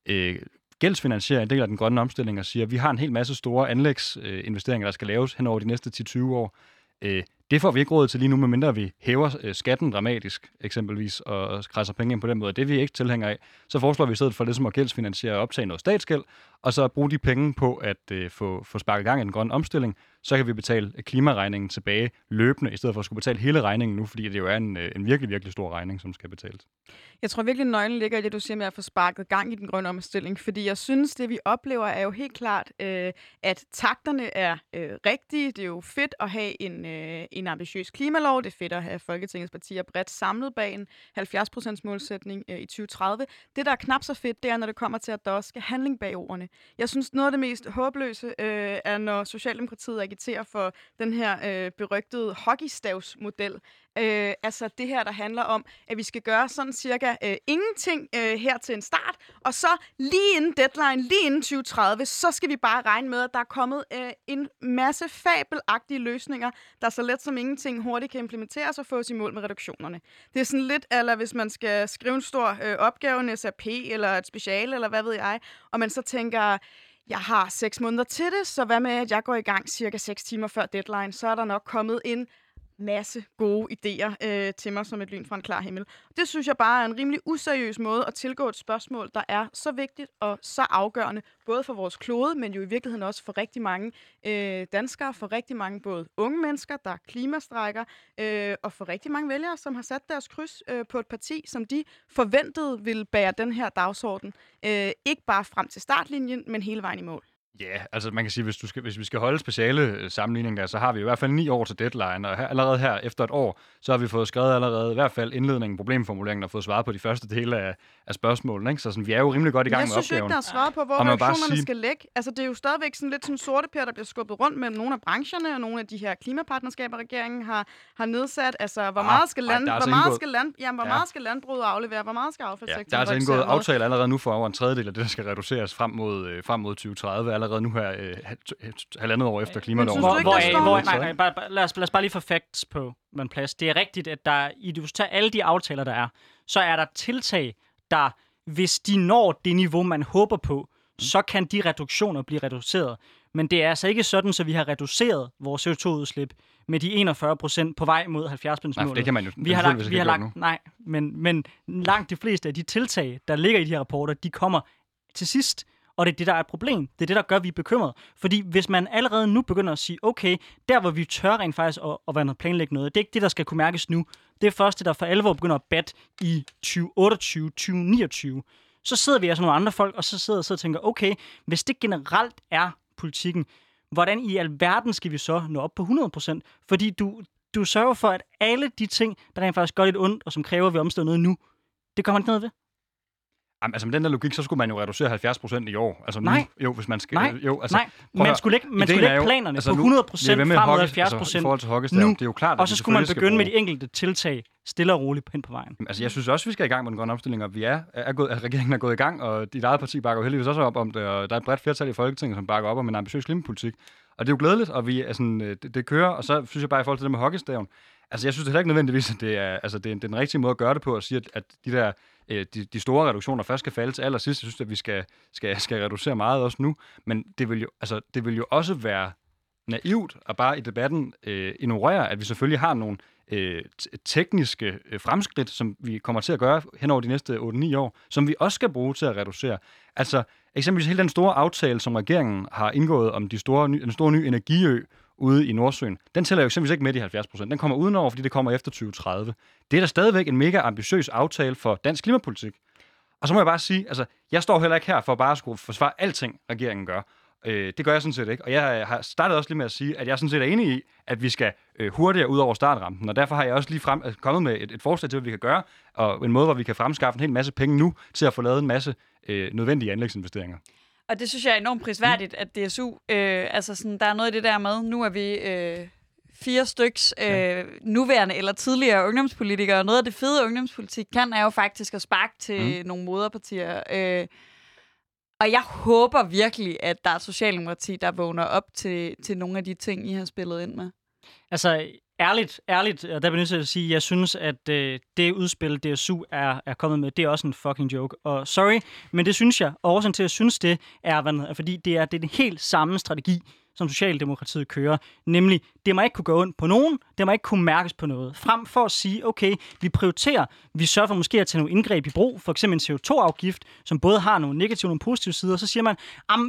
øh, gældsfinansierer en del af den grønne omstilling og siger, at vi har en hel masse store anlægsinvesteringer, der skal laves hen over de næste 10-20 år. Øh, det får vi ikke råd til lige nu, medmindre vi hæver øh, skatten dramatisk, eksempelvis, og krasser penge ind på den måde. Det er vi ikke tilhængere af. Så foreslår vi i stedet for det som at gældsfinansiere og optage noget statsgæld, og så bruge de penge på at øh, få, få sparket gang i den grønne omstilling. Så kan vi betale klimaregningen tilbage løbende, i stedet for at skulle betale hele regningen nu, fordi det jo er en, øh, en virkelig, virkelig stor regning, som skal betales. Jeg tror virkelig, nøglen ligger i det, du siger med at få sparket gang i den grønne omstilling, fordi jeg synes, det vi oplever er jo helt klart, øh, at takterne er øh, rigtige. Det er jo fedt at have en, øh, en ambitiøs klimalov. Det er fedt at have Folketingets partier bredt samlet bag en 70% målsætning øh, i 2030. Det, der er knap så fedt, det er, når det kommer til, at der også skal handling bag ordene. Jeg synes, noget af det mest håbløse øh, er, når Socialdemokratiet agitere for den her øh, berygtede hockeystavsmodel, Øh, altså det her, der handler om, at vi skal gøre sådan cirka øh, ingenting øh, her til en start, og så lige inden deadline, lige inden 2030, så skal vi bare regne med, at der er kommet øh, en masse fabelagtige løsninger, der så let som ingenting hurtigt kan implementeres og fås i mål med reduktionerne. Det er sådan lidt, eller hvis man skal skrive en stor øh, opgave, en SAP eller et speciale, eller hvad ved jeg, og man så tænker, jeg har seks måneder til det, så hvad med, at jeg går i gang cirka 6 timer før deadline, så er der nok kommet en masse gode idéer øh, til mig som et lyn fra en klar himmel. Det synes jeg bare er en rimelig useriøs måde at tilgå et spørgsmål, der er så vigtigt og så afgørende, både for vores klode, men jo i virkeligheden også for rigtig mange øh, danskere, for rigtig mange både unge mennesker, der klimastrækker, øh, og for rigtig mange vælgere, som har sat deres kryds øh, på et parti, som de forventede ville bære den her dagsorden. Øh, ikke bare frem til startlinjen, men hele vejen i mål. Ja, altså man kan sige, hvis, du skal, hvis vi skal holde speciale øh, sammenligning der, så har vi i hvert fald ni år til deadline, og her, allerede her efter et år, så har vi fået skrevet allerede i hvert fald indledningen, problemformuleringen og fået svaret på de første dele af, af spørgsmålene. Ikke? Så sådan, vi er jo rimelig godt i gang jeg med opgaven. Jeg synes ikke, der er svaret på, hvor reduktionerne sige... skal ligge. Altså det er jo stadigvæk sådan lidt sådan sorte per, der bliver skubbet rundt mellem nogle af brancherne og nogle af de her klimapartnerskaber, regeringen har, har nedsat. Altså hvor ah, meget skal, land, ej, hvor meget indgået... skal, land, jamen, hvor ja. meget skal landbruget aflevere, hvor meget skal affaldssektoren ja, Der er altså indgået aftale allerede nu for over en tredjedel af det, der skal reduceres frem mod, øh, frem mod 2030, allerede nu her øh, halvandet år efter klimaloven. Hvor, hvor, hvor, nej, nej, bare, lad, os, lad os bare lige få facts på en plads. Det er rigtigt, at der, i du tager alle de aftaler, der er, så er der tiltag, der, hvis de når det niveau, man håber på, mm. så kan de reduktioner blive reduceret. Men det er altså ikke sådan, så vi har reduceret vores CO2-udslip med de 41 procent på vej mod 70 målet. Nej, det kan man jo vi har lagt, vi har lagt, Nej, men, men langt de fleste af de tiltag, der ligger i de her rapporter, de kommer til sidst. Og det er det, der er et problem. Det er det, der gør, at vi er bekymrede. Fordi hvis man allerede nu begynder at sige, okay, der hvor vi tør rent faktisk at, at være noget planlægge noget, det er ikke det, der skal kunne mærkes nu. Det er først det, der for alvor begynder at bat i 2028, 2029. Så sidder vi altså nogle andre folk, og så sidder og, sidder og tænker, okay, hvis det generelt er politikken, hvordan i alverden skal vi så nå op på 100%? Fordi du, du sørger for, at alle de ting, der rent faktisk gør lidt ondt, og som kræver, at vi omstår noget nu, det kommer man ikke noget ved. Jamen, altså med den der logik, så skulle man jo reducere 70 procent i år. Altså nej. Nu, jo, hvis man skal... Nej, jo, altså, nej. man skulle ikke, man skulle ikke planerne altså, på 100 procent frem mod 70 procent altså, i forhold til hockeystav, nu. Det er jo klart, og så skulle man begynde med de enkelte tiltag stille og roligt hen på vejen. Altså, jeg synes også, vi skal i gang med den grønne omstilling, og vi er, er gået, at regeringen er gået i gang, og dit eget parti bakker jo heldigvis også op om det, og der er et bredt flertal i Folketinget, som bakker op om en ambitiøs klimapolitik. Og det er jo glædeligt, og vi sådan, øh, det, det kører, og så synes jeg bare i forhold til det med hockeystaven, altså jeg synes det heller ikke nødvendigvis, at det er, altså, det er, det er den rigtige måde at gøre det på, at sige, at, at de der øh, de, de store reduktioner først skal falde til allersidst. Jeg synes, at vi skal, skal, skal reducere meget også nu, men det vil jo, altså, det vil jo også være naivt at bare i debatten øh, ignorere, at vi selvfølgelig har nogle øh, tekniske øh, fremskridt, som vi kommer til at gøre hen over de næste 8-9 år, som vi også skal bruge til at reducere. Altså eksempelvis hele den store aftale, som regeringen har indgået om de store, den store nye energiø, ude i Nordsøen, den tæller jo eksempelvis ikke med de 70 procent. Den kommer udenover, fordi det kommer efter 2030. Det er da stadigvæk en mega ambitiøs aftale for dansk klimapolitik. Og så må jeg bare sige, altså, jeg står heller ikke her for at bare skulle forsvare alting, regeringen gør. Øh, det gør jeg sådan set ikke. Og jeg øh, har startet også lige med at sige, at jeg sådan set er enig i, at vi skal øh, hurtigere ud over startrampen. Og derfor har jeg også lige frem, øh, kommet med et, et forslag til, hvad vi kan gøre, og en måde, hvor vi kan fremskaffe en hel masse penge nu til at få lavet en masse øh, nødvendige anlægsinvesteringer. Og det synes jeg er enormt prisværdigt, at DSU, øh, altså sådan, der er noget af det der med, nu er vi øh, fire styks øh, ja. nuværende eller tidligere ungdomspolitikere, og noget af det fede ungdomspolitik kan, er jo faktisk at sparke til mm. nogle moderpartier. Øh, og jeg håber virkelig, at der er Socialdemokrati, der vågner op til, til nogle af de ting, I har spillet ind med. Altså, ærligt, ærligt, der bliver nødt til at sige, at jeg synes, at øh, det udspil, DSU er, er kommet med, det er også en fucking joke. Og sorry, men det synes jeg. Og årsagen til, at jeg synes det, er, fordi det er, det er den helt samme strategi, som Socialdemokratiet kører, nemlig, det må ikke kunne gå ondt på nogen, det må ikke kunne mærkes på noget. Frem for at sige, okay, vi prioriterer, vi sørger for måske at tage nogle indgreb i brug, for eksempel en CO2-afgift, som både har nogle negative og nogle positive sider, så siger man,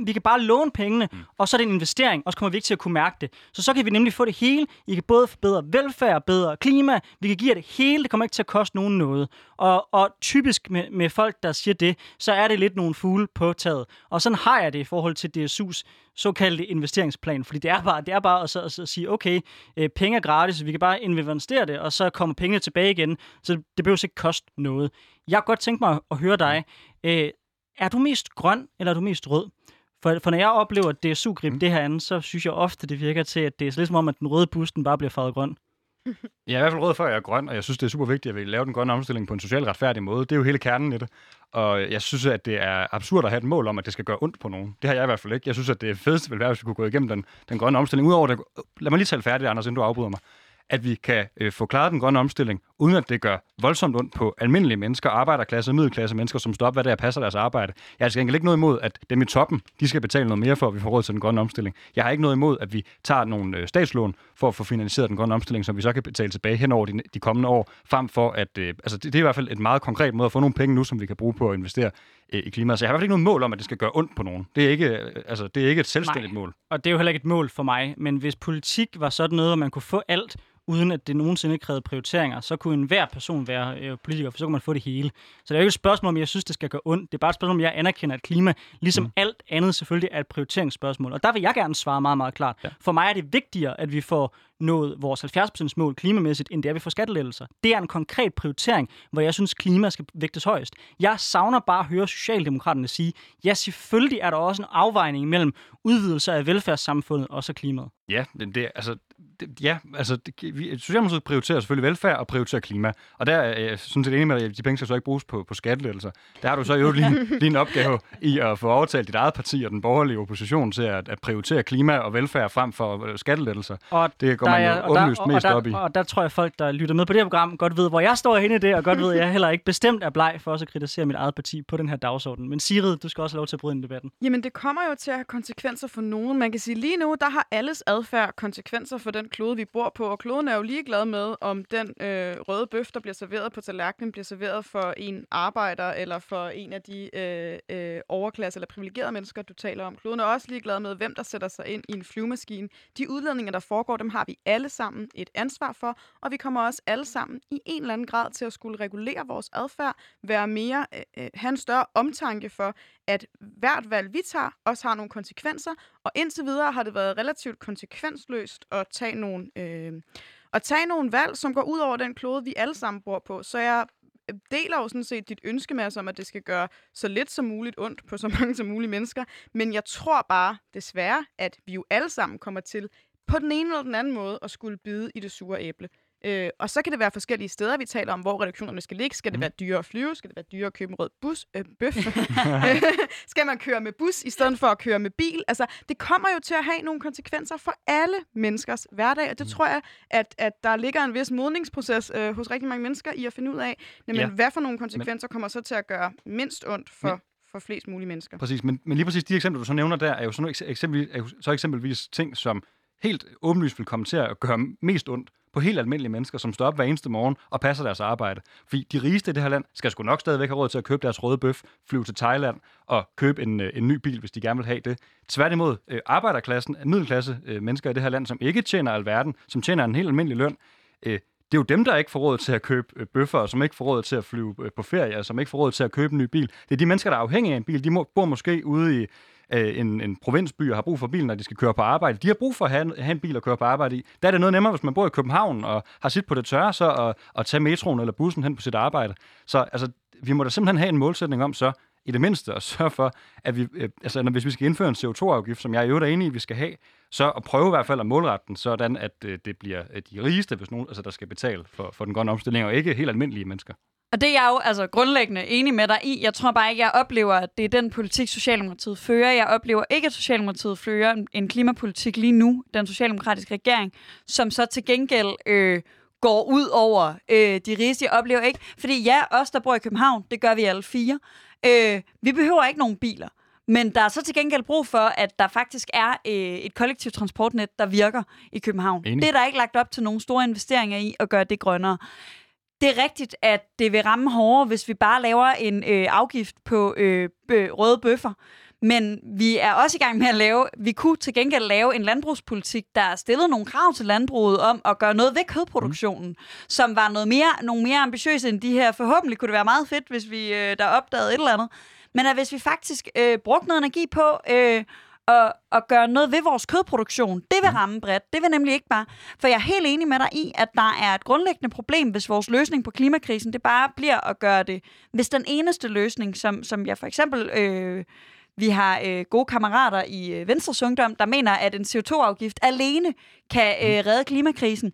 vi kan bare låne pengene, mm. og så er det en investering, og så kommer vi ikke til at kunne mærke det. Så så kan vi nemlig få det hele. I kan både forbedre velfærd, bedre klima, vi kan give det hele, det kommer ikke til at koste nogen noget. Og, og typisk med, med folk, der siger det, så er det lidt nogle fugle på taget. Og sådan har jeg det i forhold til DSU's såkaldte investeringsplan, fordi det er bare, det er bare at, så, at, sige, okay, øh, penge er gratis, vi kan bare investere det, og så kommer pengene tilbage igen, så det behøver ikke koste noget. Jeg har godt tænkt mig at høre dig. Øh, er du mest grøn, eller er du mest rød? For, for når jeg oplever, at det er sugrib, mm. det her andet, så synes jeg ofte, det virker til, at det er lidt som om, at den røde bus, den bare bliver farvet grøn. Jeg er i hvert fald rød for, at jeg er grøn, og jeg synes, det er super vigtigt, at vi laver den grønne omstilling på en socialt retfærdig måde. Det er jo hele kernen i det. Og jeg synes, at det er absurd at have et mål om, at det skal gøre ondt på nogen. Det har jeg i hvert fald ikke. Jeg synes, at det fedeste ville være, hvis vi kunne gå igennem den, den grønne omstilling. Udover det, lad mig lige tale færdigt, Anders, inden du afbryder mig at vi kan øh, få klaret den grønne omstilling, uden at det gør voldsomt ondt på almindelige mennesker, arbejderklasse og middelklasse mennesker, som står op, hvad der passer deres arbejde. Jeg har altså ikke noget imod, at dem i toppen, de skal betale noget mere for, at vi får råd til den grønne omstilling. Jeg har ikke noget imod, at vi tager nogle øh, statslån for at få finansieret den grønne omstilling, som vi så kan betale tilbage hen over de, de kommende år, frem for at, øh, altså det, det er i hvert fald et meget konkret måde at få nogle penge nu, som vi kan bruge på at investere øh, i klimaet. Så jeg har i hvert fald ikke noget mål om, at det skal gøre ondt på nogen. Det er ikke, øh, altså, det er ikke et selvstændigt Nej. mål. Og det er jo heller ikke et mål for mig, men hvis politik var sådan noget, hvor man kunne få alt, uden at det nogensinde krævede prioriteringer, så kunne enhver person være øh, politiker, for så kunne man få det hele. Så det er jo ikke et spørgsmål, om jeg synes, det skal gøre ondt. Det er bare et spørgsmål, om jeg anerkender, at klima, ligesom mm. alt andet selvfølgelig, er et prioriteringsspørgsmål. Og der vil jeg gerne svare meget, meget klart. Ja. For mig er det vigtigere, at vi får nået vores 70% mål klimamæssigt, end det er, vi får skattelettelser. Det er en konkret prioritering, hvor jeg synes, klima skal vægtes højst. Jeg savner bare at høre Socialdemokraterne sige, ja, selvfølgelig er der også en afvejning mellem udvidelse af velfærdssamfundet og så klimaet. Ja, det, det, altså, det, ja, altså, det, vi, Socialdemokratiet prioriterer selvfølgelig velfærd og prioriterer klima. Og der er jeg det er enig med at de penge skal så ikke bruges på, på skattelettelser. Der har du så jo lige, [LAUGHS] lige en opgave i at få overtalt dit eget parti og den borgerlige opposition til at, at prioritere klima og velfærd frem for øh, skattelettelser. Og det går man jo er, åbenlyst der, mest og der, op i. Og der tror jeg, folk, der lytter med på det her program, godt ved, hvor jeg står henne i det, og godt ved, at jeg heller ikke bestemt er bleg for også at kritisere mit eget parti på den her dagsorden. Men Sigrid, du skal også have lov til at bryde ind i debatten. Jamen, det kommer jo til at have konsekvenser for nogen. Man kan sige, lige nu, der har alles adfærd konsekvenser for den klode, vi bor på, og kloden er jo ligeglad med, om den øh, røde bøf, der bliver serveret på tallerkenen, bliver serveret for en arbejder eller for en af de øh, øh, overklasse eller privilegerede mennesker, du taler om. Kloden er også ligeglad med, hvem der sætter sig ind i en flyvemaskine. De udledninger, der foregår, dem har vi alle sammen et ansvar for, og vi kommer også alle sammen i en eller anden grad til at skulle regulere vores adfærd, være mere, øh, øh have en større omtanke for, at hvert valg, vi tager, også har nogle konsekvenser, og indtil videre har det været relativt konsekvensløst at tage nogle, øh, at tage nogle valg, som går ud over den klode, vi alle sammen bor på. Så jeg øh, deler jo sådan set dit ønske med os om, at det skal gøre så lidt som muligt ondt på så [LAUGHS] mange som mulige mennesker. Men jeg tror bare, desværre, at vi jo alle sammen kommer til på den ene eller den anden måde at skulle bide i det sure æble. Øh, og så kan det være forskellige steder, vi taler om, hvor reduktionerne skal ligge. Skal det mm. være dyrere at flyve? Skal det være dyrere at købe en rød bus, øh, bøf? [LAUGHS] [LAUGHS] skal man køre med bus i stedet for at køre med bil? Altså, det kommer jo til at have nogle konsekvenser for alle menneskers hverdag, og det mm. tror jeg, at, at der ligger en vis modningsproces øh, hos rigtig mange mennesker i at finde ud af, nemlig, ja. hvad for nogle konsekvenser kommer så til at gøre mindst ondt for, men, for flest mulige mennesker. Præcis, men, men lige præcis de eksempler, du så nævner der, er jo sådan eksempel, er jo så eksempelvis ting, som helt åbenlyst vil komme til at gøre mest ondt på helt almindelige mennesker, som står op hver eneste morgen og passer deres arbejde. Fordi de rigeste i det her land skal sgu nok stadigvæk have råd til at købe deres røde bøf, flyve til Thailand og købe en, øh, en ny bil, hvis de gerne vil have det. Tværtimod, øh, arbejderklassen, middelklasse øh, mennesker i det her land, som ikke tjener alverden, som tjener en helt almindelig løn, det er jo dem, der ikke får råd til at købe bøffer, som ikke får råd til at flyve på ferie, som ikke får råd til at købe en ny bil. Det er de mennesker, der er afhængige af en bil. De bor måske ude i øh, en, en provinsby og har brug for bilen, når de skal køre på arbejde. De har brug for at have, have en bil at køre på arbejde i. Der er det noget nemmere, hvis man bor i København og har sit på det tørre, så at, at tage metroen eller bussen hen på sit arbejde. Så altså, vi må da simpelthen have en målsætning om så, i det mindste at sørge for, at vi, øh, altså, når, hvis vi skal indføre en CO2-afgift, som jeg i øvrigt er enig i, at vi skal have, så at prøve i hvert fald at målrette den, sådan at øh, det bliver øh, de rigeste, hvis nogen, altså, der skal betale for, for den grønne omstilling, og ikke helt almindelige mennesker. Og det er jeg jo altså grundlæggende enig med dig i. Jeg tror bare ikke, jeg oplever, at det er den politik, Socialdemokratiet fører. Jeg oplever ikke, at Socialdemokratiet fører en klimapolitik lige nu, den socialdemokratiske regering, som så til gengæld øh, går ud over øh, de rigeste. Jeg oplever ikke, fordi ja, os, der bor i København, det gør vi alle fire. Øh, vi behøver ikke nogen biler. Men der er så til gengæld brug for, at der faktisk er øh, et kollektivt transportnet, der virker i København. Enig. Det er der ikke lagt op til nogle store investeringer i at gøre det grønnere. Det er rigtigt, at det vil ramme hårdere, hvis vi bare laver en øh, afgift på øh, bø- røde bøffer. Men vi er også i gang med at lave, vi kunne til gengæld lave en landbrugspolitik, der stillede nogle krav til landbruget om at gøre noget ved kødproduktionen, mm. som var noget mere, nogle mere ambitiøse end de her. Forhåbentlig kunne det være meget fedt, hvis vi øh, der opdagede et eller andet. Men at hvis vi faktisk øh, brugte noget energi på øh, at, at gøre noget ved vores kødproduktion, det vil ramme bredt. Det vil nemlig ikke bare... For jeg er helt enig med dig i, at der er et grundlæggende problem, hvis vores løsning på klimakrisen, det bare bliver at gøre det... Hvis den eneste løsning, som, som jeg for eksempel... Øh, vi har øh, gode kammerater i øh, Venstres Ungdom, der mener, at en CO2-afgift alene kan øh, redde klimakrisen.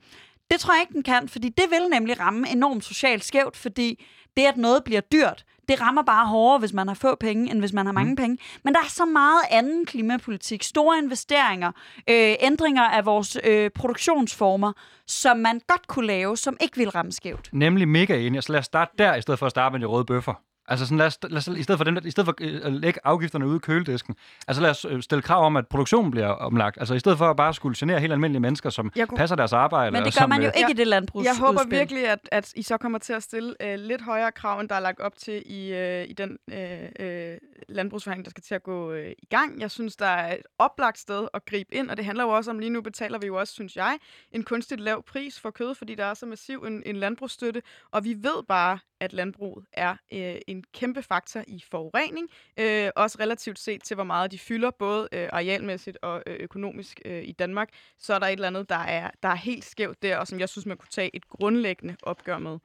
Det tror jeg ikke, den kan, fordi det vil nemlig ramme enormt socialt skævt, fordi det, at noget bliver dyrt, det rammer bare hårdere, hvis man har få penge, end hvis man har mange mm. penge. Men der er så meget anden klimapolitik, store investeringer, øh, ændringer af vores øh, produktionsformer, som man godt kunne lave, som ikke vil ramme skævt. Nemlig mega enig. Så lad os starte der, i stedet for at starte med de røde bøffer. Altså sådan, lad os, lad os, i stedet for, dem, i stedet for øh, at lægge afgifterne ude i køledisken, altså lad os øh, stille krav om, at produktionen bliver omlagt. Altså i stedet for at bare skulle genere helt almindelige mennesker, som Jeg kunne- passer deres arbejde. Men det gør som, man jo øh, ikke Jeg- i det landbrugs Jeg håber udspil. virkelig, at, at I så kommer til at stille øh, lidt højere krav, end der er lagt op til i, øh, i den øh, øh, landbrugsforhandling, der skal til at gå øh, i gang. Jeg synes, der er et oplagt sted at gribe ind, og det handler jo også om, lige nu betaler vi jo også, synes jeg, en kunstigt lav pris for kød, fordi der er så massiv en, en landbrugsstøtte, og vi ved bare, at landbruget er øh, en kæmpe faktor i forurening, øh, også relativt set til, hvor meget de fylder, både øh, arealmæssigt og øh, økonomisk øh, i Danmark. Så er der et eller andet, der er, der er helt skævt der, og som jeg synes, man kunne tage et grundlæggende opgør med.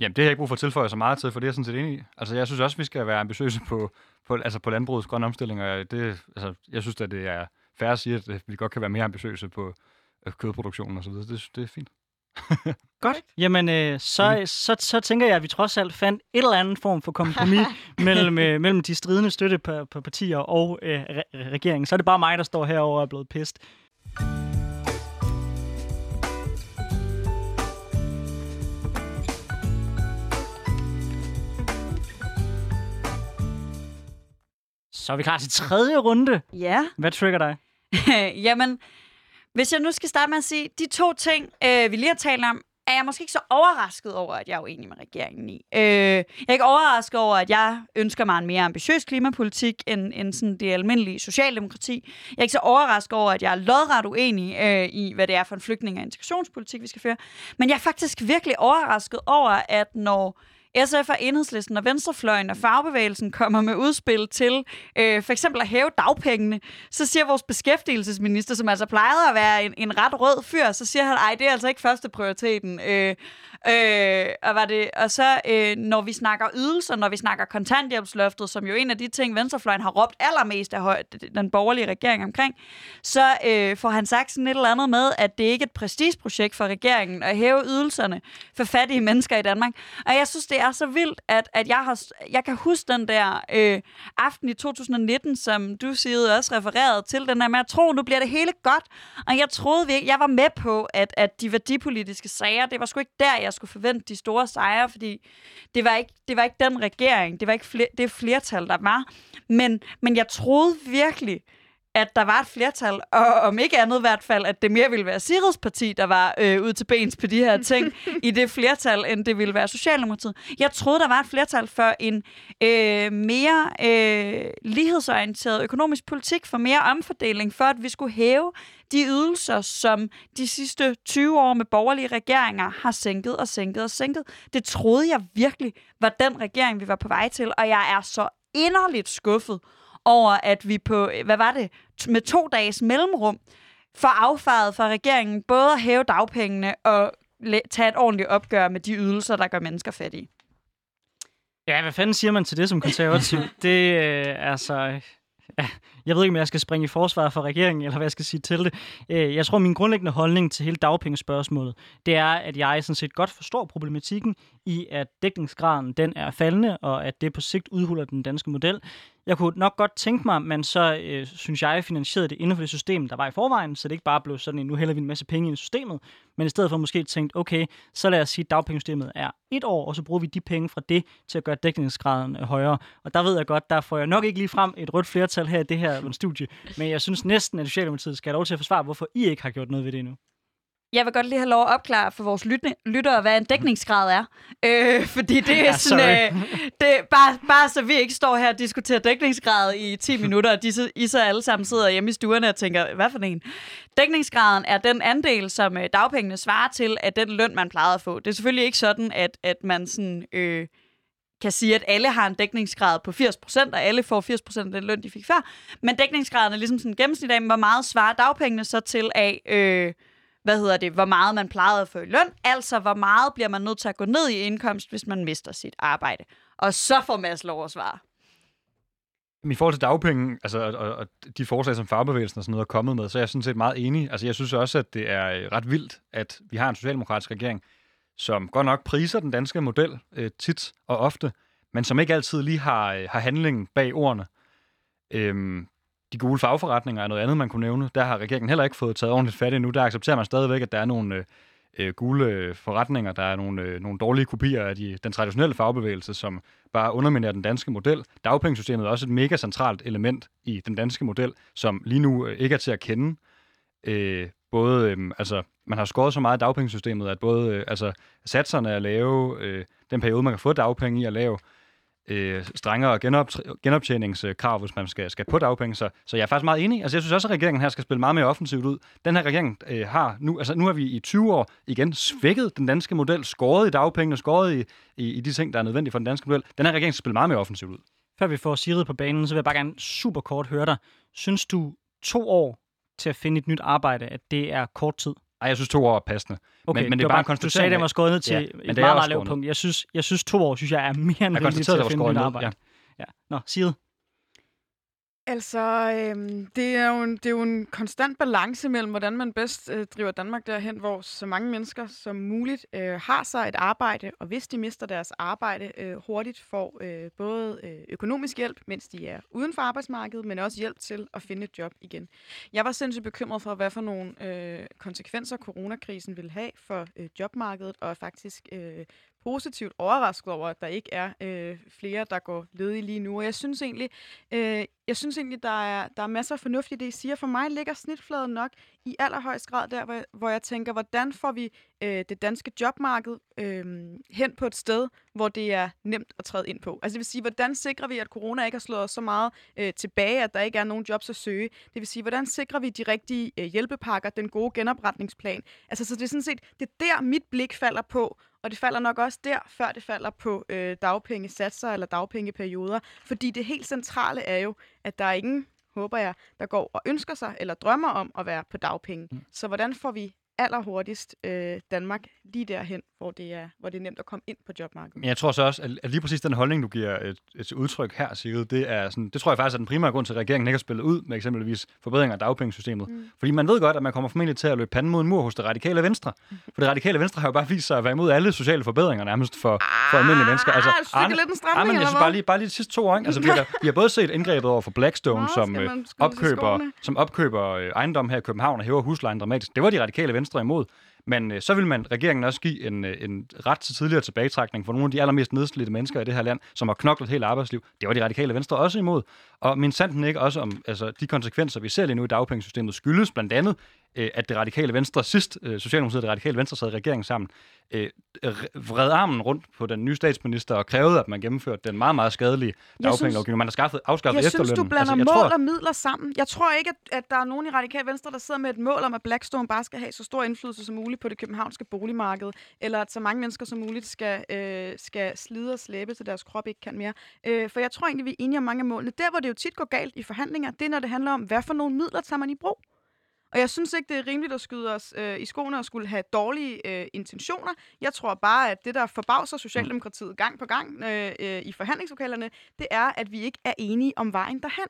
Jamen, det har jeg ikke brug for at tilføje så meget til, for det er jeg sådan set enig i. Altså, jeg synes også, vi skal være ambitiøse på, på, altså på landbrugets grønne omstilling, og det, altså, jeg synes, at det er færre at sige, at vi godt kan være mere ambitiøse på øh, kødproduktionen og så. Det, det er fint. [LAUGHS] Godt. Jamen, øh, så, så, så tænker jeg, at vi trods alt fandt et eller andet form for kompromis [LAUGHS] mellem, øh, mellem de stridende støttepartier og øh, re- regeringen. Så er det bare mig, der står herover og er blevet pist. Så er vi klar til tredje runde. Ja. Hvad trigger dig? [LAUGHS] Jamen, hvis jeg nu skal starte med at sige, de to ting, øh, vi lige har talt om, er jeg måske ikke så overrasket over, at jeg er uenig med regeringen i. Øh, jeg er ikke overrasket over, at jeg ønsker mig en mere ambitiøs klimapolitik end, end sådan det almindelige socialdemokrati. Jeg er ikke så overrasket over, at jeg er lodret uenig øh, i, hvad det er for en flygtning- og integrationspolitik, vi skal føre. Men jeg er faktisk virkelig overrasket over, at når SF og Enhedslisten og Venstrefløjen og Fagbevægelsen kommer med udspil til øh, for eksempel at hæve dagpengene, så siger vores beskæftigelsesminister, som altså plejede at være en, en ret rød fyr, så siger han, ej, det er altså ikke første prioriteten. Øh, øh, og, var det, og så øh, når vi snakker ydelser, når vi snakker kontanthjælpsløftet, som jo er en af de ting, Venstrefløjen har råbt allermest af høj, den borgerlige regering omkring, så øh, får han sagt sådan et eller andet med, at det ikke er et prestigeprojekt for regeringen at hæve ydelserne for fattige mennesker i Danmark. Og jeg synes, det er så vildt, at, at jeg, har, jeg kan huske den der øh, aften i 2019, som du siger også refererede til, den der med at tro, nu bliver det hele godt. Og jeg troede virkelig, jeg var med på, at, at de værdipolitiske sager, det var sgu ikke der, jeg skulle forvente de store sejre, fordi det var ikke, det var ikke den regering, det var ikke fler, det flertal, der var. Men, men jeg troede virkelig, at der var et flertal, og om ikke andet i hvert fald, at det mere ville være Sirius parti, der var øh, ude til bens på de her [LAUGHS] ting i det flertal, end det ville være Socialdemokratiet. Jeg troede, der var et flertal for en øh, mere øh, lighedsorienteret økonomisk politik, for mere omfordeling, for at vi skulle hæve de ydelser, som de sidste 20 år med borgerlige regeringer har sænket og sænket og sænket. Det troede jeg virkelig var den regering, vi var på vej til, og jeg er så inderligt skuffet over, at vi på, hvad var det, med to dages mellemrum, får affaret fra regeringen både at hæve dagpengene og tage et ordentligt opgør med de ydelser, der gør mennesker fattige. Ja, hvad fanden siger man til det som konservativ? [LAUGHS] det er øh, altså... Ja, jeg ved ikke, om jeg skal springe i forsvar for regeringen, eller hvad jeg skal sige til det. Øh, Jeg tror, min grundlæggende holdning til hele dagpengespørgsmålet, det er, at jeg sådan set godt forstår problematikken i, at dækningsgraden den er faldende, og at det på sigt udhuler den danske model. Jeg kunne nok godt tænke mig, men så, øh, synes jeg, finansierede det inden for det system, der var i forvejen, så det ikke bare blev sådan, at nu hælder vi en masse penge ind i systemet, men i stedet for måske tænkt, okay, så lad os sige, at dagpengesystemet er et år, og så bruger vi de penge fra det til at gøre dækningsgraden øh, højere. Og der ved jeg godt, der får jeg nok ikke lige frem et rødt flertal her i det her studie, men jeg synes næsten, at Socialdemokratiet skal have lov til at forsvare, hvorfor I ikke har gjort noget ved det endnu. Jeg vil godt lige have lov at opklare for vores lyt- lyttere, hvad en dækningsgrad er. Øh, [LAUGHS] fordi det er Ja, sådan, øh, det bare, bare så vi ikke står her og diskuterer dækningsgrad i 10 [LAUGHS] minutter, og de, I så alle sammen sidder hjemme i stuerne og tænker, hvad for en? Dækningsgraden er den andel, som øh, dagpengene svarer til, af den løn, man plejede at få. Det er selvfølgelig ikke sådan, at, at man sådan, øh, kan sige, at alle har en dækningsgrad på 80%, og alle får 80% af den løn, de fik før. Men dækningsgraden er ligesom sådan en gennemsnit af, hvor meget svarer dagpengene så til af... Øh, hvad hedder det, hvor meget man plejede at få i løn, altså hvor meget bliver man nødt til at gå ned i indkomst, hvis man mister sit arbejde. Og så får Mads lov at svare. I forhold til dagpenge, altså, og, og, de forslag, som fagbevægelsen og sådan noget er kommet med, så er jeg sådan set meget enig. Altså, jeg synes også, at det er øh, ret vildt, at vi har en socialdemokratisk regering, som godt nok priser den danske model øh, tit og ofte, men som ikke altid lige har, øh, har handlingen bag ordene. Øhm, de gule fagforretninger er noget andet, man kunne nævne. Der har regeringen heller ikke fået taget ordentligt fat endnu. Der accepterer man stadigvæk, at der er nogle øh, øh gule øh, forretninger, der er nogle, øh, nogle dårlige kopier af de, den traditionelle fagbevægelse, som bare underminerer den danske model. Dagpengesystemet er også et mega centralt element i den danske model, som lige nu øh, ikke er til at kende. Øh, både, øh, altså, man har skåret så meget i dagpengesystemet, at både øh, altså, satserne er lave, øh, den periode, man kan få dagpenge i er lav, øh, strengere genop, genoptjeningskrav, hvis man skal, skal på dagpenge. Så, så jeg er faktisk meget enig. Altså, jeg synes også, at regeringen her skal spille meget mere offensivt ud. Den her regering øh, har nu, altså nu har vi i 20 år igen svækket den danske model, skåret i dagpengene, skåret i, i, i de ting, der er nødvendige for den danske model. Den her regering skal spille meget mere offensivt ud. Før vi får Sigrid på banen, så vil jeg bare gerne super kort høre dig. Synes du to år til at finde et nyt arbejde, at det er kort tid? Ej, jeg synes to år er passende. Okay, men, men det er bare en Du sagde, at den var skåret ned til Ja, et det meget, meget lavt punkt. Jeg synes, jeg synes to år, synes jeg er mere end Jeg rigeligt til at finde var ned. arbejde. Ja. Ja. Nå, Sigrid. Altså, øhm, det, er jo en, det er jo en konstant balance mellem, hvordan man bedst øh, driver Danmark derhen, hvor så mange mennesker som muligt øh, har sig et arbejde, og hvis de mister deres arbejde, øh, hurtigt får øh, både øh, økonomisk hjælp, mens de er uden for arbejdsmarkedet, men også hjælp til at finde et job igen. Jeg var sindssygt bekymret for, hvad for nogle øh, konsekvenser coronakrisen vil have for øh, jobmarkedet, og faktisk øh, positivt overrasket over, at der ikke er øh, flere, der går ledige lige nu. Og jeg synes egentlig, øh, jeg synes egentlig, der er, der er masser af fornuft i det, I siger. For mig ligger snitfladen nok i allerhøjst grad der, hvor jeg, hvor jeg tænker, hvordan får vi øh, det danske jobmarked øh, hen på et sted, hvor det er nemt at træde ind på. Altså det vil sige, hvordan sikrer vi, at corona ikke har slået os så meget øh, tilbage, at der ikke er nogen jobs at søge. Det vil sige, hvordan sikrer vi de rigtige øh, hjælpepakker, den gode genopretningsplan. Altså så det er sådan set, det er der mit blik falder på, og det falder nok også der, før det falder på øh, dagpengesatser eller dagpengeperioder. Fordi det helt centrale er jo, at der er ingen, håber jeg, der går og ønsker sig eller drømmer om at være på dagpenge. Mm. Så hvordan får vi allerhurtigst øh, Danmark lige derhen, hvor det, er, hvor det er nemt at komme ind på jobmarkedet? Men jeg tror så også, at- lige præcis den holdning, du giver et, et udtryk her, Sigrid, det, er sådan, det tror jeg faktisk er den primære grund til, at regeringen ikke har spillet ud med eksempelvis forbedringer af dagpengesystemet. Mm. Fordi man ved godt, at man kommer formentlig til at løbe panden mod en mur hos det radikale venstre. For det radikale venstre har jo bare vist sig at være imod alle sociale forbedringer nærmest for, for almindelige mennesker. Ah, et stykke lidt en stramning, ah, men jeg synes bare lige, bare lige de sidste to år, ikke? Altså, vi, har, vi har både set indgrebet over for Blackstone, Nå, som, øh, opkøber, som opkøber øh, ejendom her i København og hæver huslejen dramatisk. Det var de radikale venstre imod. Men øh, så vil man regeringen også give en, øh, en ret til tidligere tilbagetrækning for nogle af de allermest nedslidte mennesker i det her land, som har knoklet hele arbejdsliv. Det var de radikale venstre også imod. Og min sanden ikke også om altså, de konsekvenser, vi ser lige nu i dagpengesystemet, skyldes blandt andet, øh, at det radikale venstre sidst, øh, Socialdemokratiet og det radikale venstre sad i regeringen sammen, øh, vred armen rundt på den nye statsminister og krævede, at man gennemførte den meget, meget skadelige dagpengelovgivning. Man har skaffet, afskaffet Jeg synes, efterlønnen. du blander jeg altså, mål tror, og midler sammen. Jeg tror ikke, at, at der er nogen i Radikal Venstre, der sidder med et mål om, at Blackstone bare skal have så stor indflydelse som muligt på det københavnske boligmarked, eller at så mange mennesker som muligt skal, øh, skal slide og slæbe til deres krop ikke kan mere. Øh, for jeg tror egentlig, vi er enige om mange af målene. Der, hvor det jo tit går galt i forhandlinger, det er, når det handler om, hvad for nogle midler tager man i brug. Og jeg synes ikke, det er rimeligt at skyde os øh, i skoene og skulle have dårlige øh, intentioner. Jeg tror bare, at det, der forbavser Socialdemokratiet gang på gang øh, øh, i forhandlingslokalerne, det er, at vi ikke er enige om vejen derhen.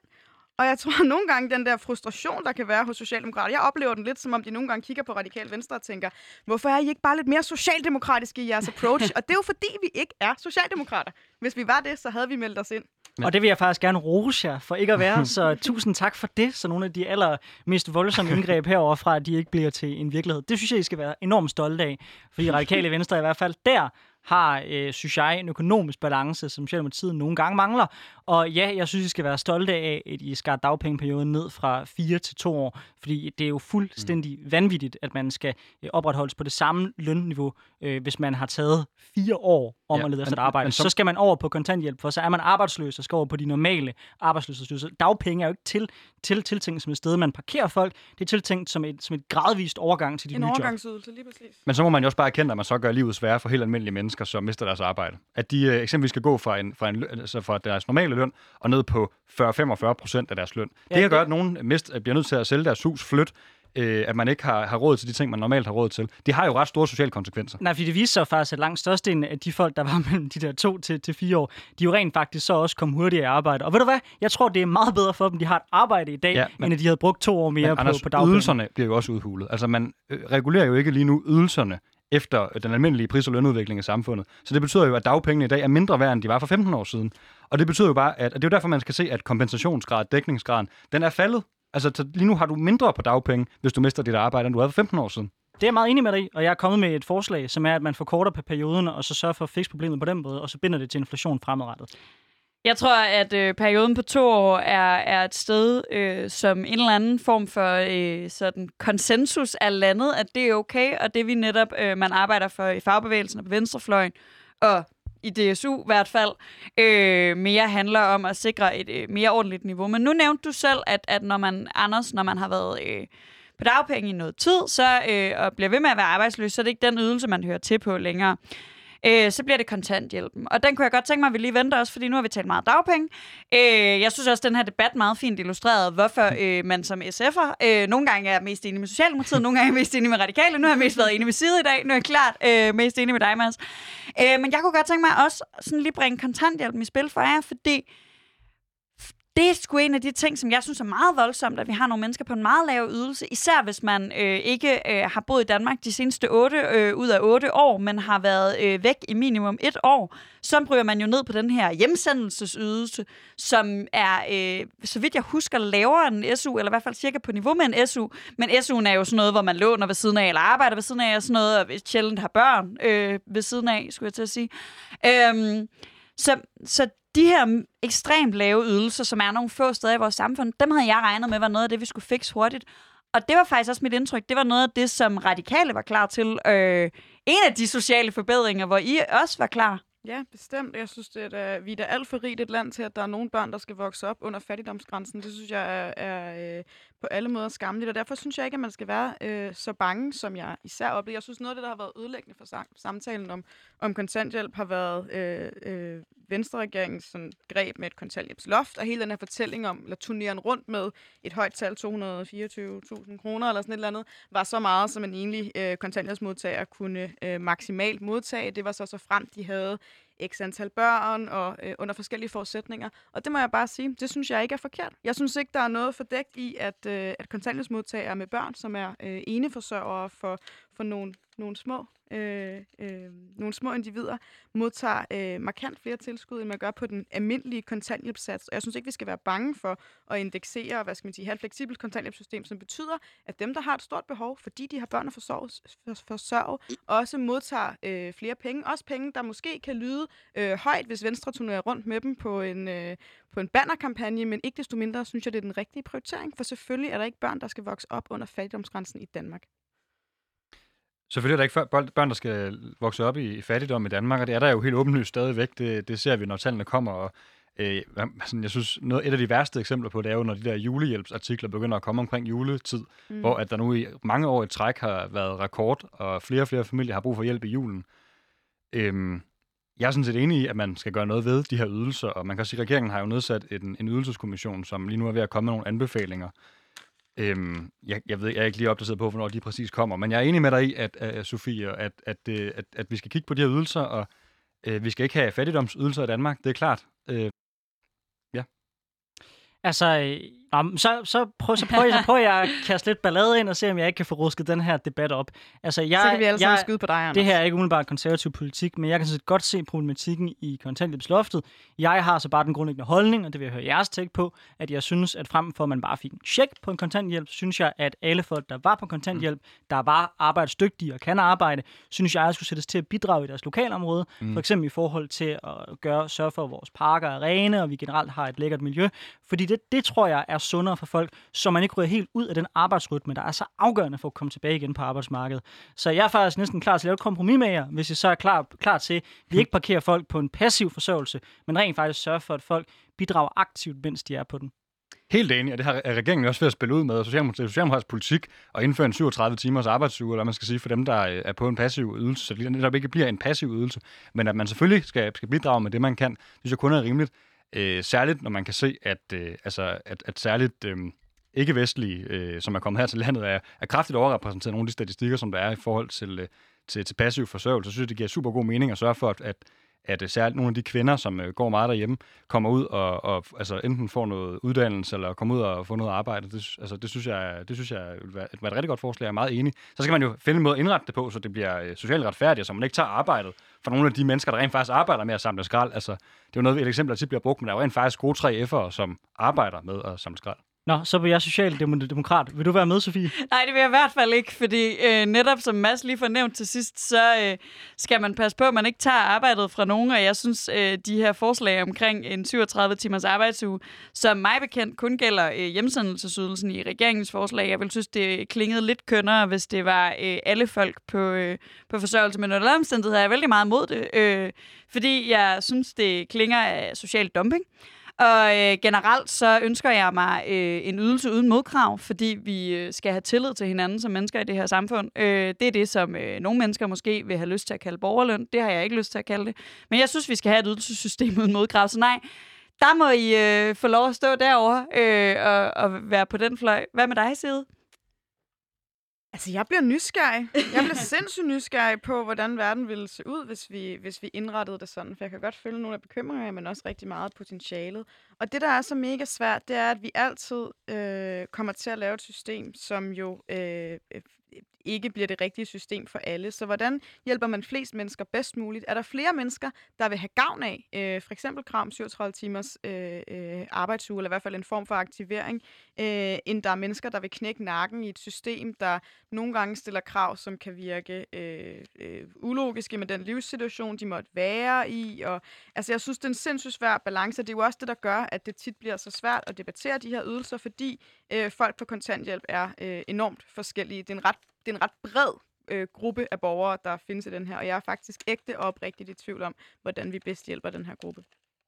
Og jeg tror nogle gange, den der frustration, der kan være hos Socialdemokrater, jeg oplever den lidt, som om de nogle gange kigger på Radikal Venstre og tænker, hvorfor er I ikke bare lidt mere socialdemokratiske i jeres approach? og det er jo fordi, vi ikke er socialdemokrater. Hvis vi var det, så havde vi meldt os ind. Men... Og det vil jeg faktisk gerne rose jer for ikke at være, så [LAUGHS] tusind tak for det, så nogle af de allermest voldsomme indgreb herover fra, at de ikke bliver til en virkelighed. Det synes jeg, I skal være enormt stolte af, fordi [LAUGHS] Radikale Venstre i hvert fald der har, øh, synes jeg, en økonomisk balance, som Socialdemokratiet nogle gange mangler. Og ja, jeg synes, I skal være stolte af, at I skar dagpengeperioden ned fra 4 til 2 år, fordi det er jo fuldstændig mm. vanvittigt, at man skal øh, opretholdes på det samme lønniveau, øh, hvis man har taget fire år om ja, at lede efter et arbejde. Men, så... så skal man over på kontanthjælp, for så er man arbejdsløs og skal over på de normale arbejdsløshedsydelser. Dagpenge er jo ikke til, til tiltænkt som et sted, man parkerer folk. Det er tiltænkt som et, som et gradvist overgang til de en nye job. En overgangsydelse, lige præcis. Men så må man jo også bare erkende, at man så gør livet sværere for helt almindelige mennesker, som mister deres arbejde. At de øh, eksempelvis skal gå fra, en, fra, en, altså fra deres normale løn og ned på 40-45 procent af deres løn. Ja, det kan gøre, at nogen mist, bliver nødt til at sælge deres hus, flytte, øh, at man ikke har, har råd til de ting, man normalt har råd til. Det har jo ret store sociale konsekvenser. Nej, fordi det viser sig faktisk, at langt størstedelen af de folk, der var [LAUGHS] mellem de der to til, til fire år, de jo rent faktisk så også kom hurtigere i arbejde. Og ved du hvad? Jeg tror, det er meget bedre for dem, de har et arbejde i dag, ja, men, end at de havde brugt to år mere men, på, Anders, på dagpenge. ydelserne bliver jo også udhulet. Altså, man øh, regulerer jo ikke lige nu ydelserne efter øh, den almindelige pris- og lønudvikling i samfundet. Så det betyder jo, at dagpengene i dag er mindre værd, end de var for 15 år siden. Og det betyder jo bare, at at det er jo derfor, man skal se, at kompensationsgrad, dækningsgraden, den er faldet. Altså lige nu har du mindre på dagpenge, hvis du mister dit arbejde, end du havde for 15 år siden. Det er jeg meget enig med dig i, og jeg er kommet med et forslag, som er, at man forkorter på perioden, og så sørger for at fikse problemet på den måde, og så binder det til inflation fremadrettet. Jeg tror, at øh, perioden på to år er, er et sted, øh, som en eller anden form for øh, sådan konsensus er landet, at det er okay, og det vi netop, øh, man arbejder for i fagbevægelsen og på venstrefløjen, og i DSU i hvert fald, øh, mere handler om at sikre et øh, mere ordentligt niveau. Men nu nævnte du selv, at, at når man, Anders, når man har været øh, på dagpenge i noget tid, så, øh, og bliver ved med at være arbejdsløs, så er det ikke den ydelse, man hører til på længere øh, så bliver det kontanthjælpen. Og den kunne jeg godt tænke mig, at vi lige venter også, fordi nu har vi talt meget dagpenge. Øh, jeg synes også, at den her debat meget fint illustreret, hvorfor øh, man som SF'er øh, nogle gange er mest enig med Socialdemokratiet, nogle gange er mest enig med Radikale. Nu har jeg mest været enig med Side i dag, nu er jeg klart øh, mest enig med dig, Mads. Øh, men jeg kunne godt tænke mig også sådan lige bringe kontanthjælpen i spil for jer, fordi det er sgu en af de ting, som jeg synes er meget voldsomt, at vi har nogle mennesker på en meget lav ydelse, især hvis man øh, ikke øh, har boet i Danmark de seneste 8 øh, ud af 8 år, men har været øh, væk i minimum et år. Så bryder man jo ned på den her hjemsendelsesydelse, som er, øh, så vidt jeg husker, lavere end SU, eller i hvert fald cirka på niveau med en SU. Men SU'en er jo sådan noget, hvor man låner ved siden af, eller arbejder ved siden af, og sådan noget, og sjældent har børn øh, ved siden af, skulle jeg til at sige. Øh, så, så de her ekstremt lave ydelser, som er nogle få steder i vores samfund, dem havde jeg regnet med var noget af det, vi skulle fikse hurtigt. Og det var faktisk også mit indtryk. Det var noget af det, som radikale var klar til. Øh, en af de sociale forbedringer, hvor I også var klar. Ja, bestemt. Jeg synes, at uh, vi er da alt for rigt et land til, at der er nogle børn, der skal vokse op under fattigdomsgrænsen. Det synes jeg er, er uh, på alle måder skamligt, og derfor synes jeg ikke, at man skal være øh, så bange, som jeg især oplever. Jeg synes, noget af det, der har været ødelæggende for samtalen om, om kontanthjælp, har været øh, øh, Venstre-regeringens sådan, greb med et kontanthjælpsloft, og hele den her fortælling om, eller turneren rundt med et højt tal, 224.000 kroner eller sådan et eller andet, var så meget, som en enlig øh, kontanthjælpsmodtager kunne øh, maksimalt modtage. Det var så så frem, de havde x antal børn og øh, under forskellige forudsætninger. Og det må jeg bare sige, det synes jeg ikke er forkert. Jeg synes ikke, der er noget fordækt i, at, øh, at kontanthjælpsmodtagere med børn, som er øh, eneforsørgere for, for nogle, nogle små øh, øh, nogle små individer modtager øh, markant flere tilskud, end man gør på den almindelige kontanthjælpssats. Og jeg synes ikke, vi skal være bange for at indeksere, hvad skal man sige, have et fleksibelt kontanthjælpssystem, som betyder, at dem, der har et stort behov, fordi de har børn at forsørge, forsørge også modtager øh, flere penge. Også penge, der måske kan lyde øh, højt, hvis Venstre turnerer rundt med dem på en, øh, på en bannerkampagne, men ikke desto mindre synes jeg, det er den rigtige prioritering, for selvfølgelig er der ikke børn, der skal vokse op under fattigdomsgrænsen i Danmark. Selvfølgelig er der ikke børn, der skal vokse op i fattigdom i Danmark, og det er der jo helt åbenlyst stadigvæk. Det, det ser vi, når tallene kommer. Og, øh, altså, jeg synes, noget, et af de værste eksempler på det er jo, når de der julehjælpsartikler begynder at komme omkring juletid, mm. hvor at der nu i mange år i træk har været rekord, og flere og flere familier har brug for hjælp i julen. Øhm, jeg er sådan set enig i, at man skal gøre noget ved de her ydelser, og man kan sige, at regeringen har jo nedsat en, en ydelseskommission, som lige nu er ved at komme med nogle anbefalinger, Øhm, jeg, jeg ved, jeg er ikke lige opdateret på, hvornår de præcis kommer, men jeg er enig med dig i, at, at Sofie, at, at, at, at, at vi skal kigge på de her ydelser, og øh, vi skal ikke have fattigdomsydelser i Danmark, det er klart. Øh, ja. Altså, øh, Nå, så, så, prøv, så, prøver, så prøver jeg at [LAUGHS] kaste lidt ballade ind og se, om jeg ikke kan få rusket den her debat op. Altså, jeg, Så kan vi alle jeg, skyde på dig, Anders. Det her er ikke umiddelbart konservativ politik, men jeg kan sådan godt se problematikken i kontanthjælpsloftet. Jeg har så bare den grundlæggende holdning, og det vil jeg høre jeres take på, at jeg synes, at frem for at man bare fik en check på en kontanthjælp, synes jeg, at alle folk, der var på kontanthjælp, der var arbejdsdygtige og kan arbejde, synes jeg, at skulle sættes til at bidrage i deres lokalområde. Mm. For eksempel i forhold til at gøre, sørge for, at vores parker er rene, og vi generelt har et lækkert miljø. Fordi det, det tror jeg er sundere for folk, så man ikke ryger helt ud af den arbejdsrytme, der er så afgørende for at komme tilbage igen på arbejdsmarkedet. Så jeg er faktisk næsten klar til at lave et kompromis med jer, hvis I så er klar, klar til, at vi ikke parkerer folk på en passiv forsørgelse, men rent faktisk sørger for, at folk bidrager aktivt, mens de er på den. Helt enig, og det har regeringen også ved at spille ud med. Socialdemokratisk, socialdemokratisk politik og indføre en 37 timers arbejdsuge, eller man skal sige, for dem, der øh, er på en passiv ydelse, så det netop ikke bliver en passiv ydelse, men at man selvfølgelig skal, skal bidrage med det, man kan, det synes jeg kun er rimeligt. Øh, særligt, når man kan se, at, øh, altså, at, at særligt øh, ikke-vestlige, øh, som er kommet her til landet, er, er kraftigt overrepræsenteret nogle af de statistikker, som der er i forhold til, øh, til, til passiv forsørgelse. Så synes jeg, det giver super god mening at sørge for, at, at at øh, særligt nogle af de kvinder, som øh, går meget derhjemme, kommer ud og, og altså enten får noget uddannelse, eller kommer ud og får noget arbejde. Det, altså, det synes jeg, det synes jeg vil være et, et rigtig godt forslag. Jeg er meget enig. Så skal man jo finde en måde at indrette det på, så det bliver øh, socialt retfærdigt, så man ikke tager arbejdet for nogle af de mennesker, der rent faktisk arbejder med at samle skrald. Altså, det er jo noget, et eksempel, der tit bliver brugt, men der er jo rent faktisk gode 3F'ere, som arbejder med at samle skrald. Nå, så vil jeg socialdemokrat. Vil du være med, Sofie? Nej, det vil jeg i hvert fald ikke, fordi øh, netop som Mads lige fornævnt til sidst, så øh, skal man passe på, at man ikke tager arbejdet fra nogen, og jeg synes, øh, de her forslag omkring en 37 timers arbejdsuge, som mig bekendt kun gælder øh, hjemsendelsesydelsen i regeringens forslag. Jeg vil synes, det klingede lidt kønnere, hvis det var øh, alle folk på, øh, på forsørgelse, men under omstændigheder er jeg vældig meget mod det, øh, fordi jeg synes, det klinger af social dumping. Og øh, generelt så ønsker jeg mig øh, en ydelse uden modkrav, fordi vi øh, skal have tillid til hinanden som mennesker i det her samfund. Øh, det er det, som øh, nogle mennesker måske vil have lyst til at kalde borgerløn. Det har jeg ikke lyst til at kalde det. Men jeg synes, vi skal have et ydelsessystem uden modkrav. Så nej, der må I øh, få lov at stå derovre øh, og, og være på den fløj. Hvad med dig, Side? Altså, jeg bliver nysgerrig. Jeg bliver sindssygt nysgerrig på, hvordan verden ville se ud, hvis vi, hvis vi indrettede det sådan. For jeg kan godt følge nogle af bekymringerne, men også rigtig meget potentialet. Og det, der er så mega svært, det er, at vi altid øh, kommer til at lave et system, som jo øh, øh ikke bliver det rigtige system for alle. Så hvordan hjælper man flest mennesker bedst muligt? Er der flere mennesker, der vil have gavn af øh, for eksempel krav om 37 timers øh, øh, arbejdsuge, eller i hvert fald en form for aktivering, øh, end der er mennesker, der vil knække nakken i et system, der nogle gange stiller krav, som kan virke øh, øh, ulogiske med den livssituation, de måtte være i. Og, altså, jeg synes, det er en sindssygt svær balance, det er jo også det, der gør, at det tit bliver så svært at debattere de her ydelser, fordi øh, folk på kontanthjælp er øh, enormt forskellige. Det er en ret det er en ret bred øh, gruppe af borgere, der findes i den her, og jeg er faktisk ægte og oprigtigt i tvivl om, hvordan vi bedst hjælper den her gruppe.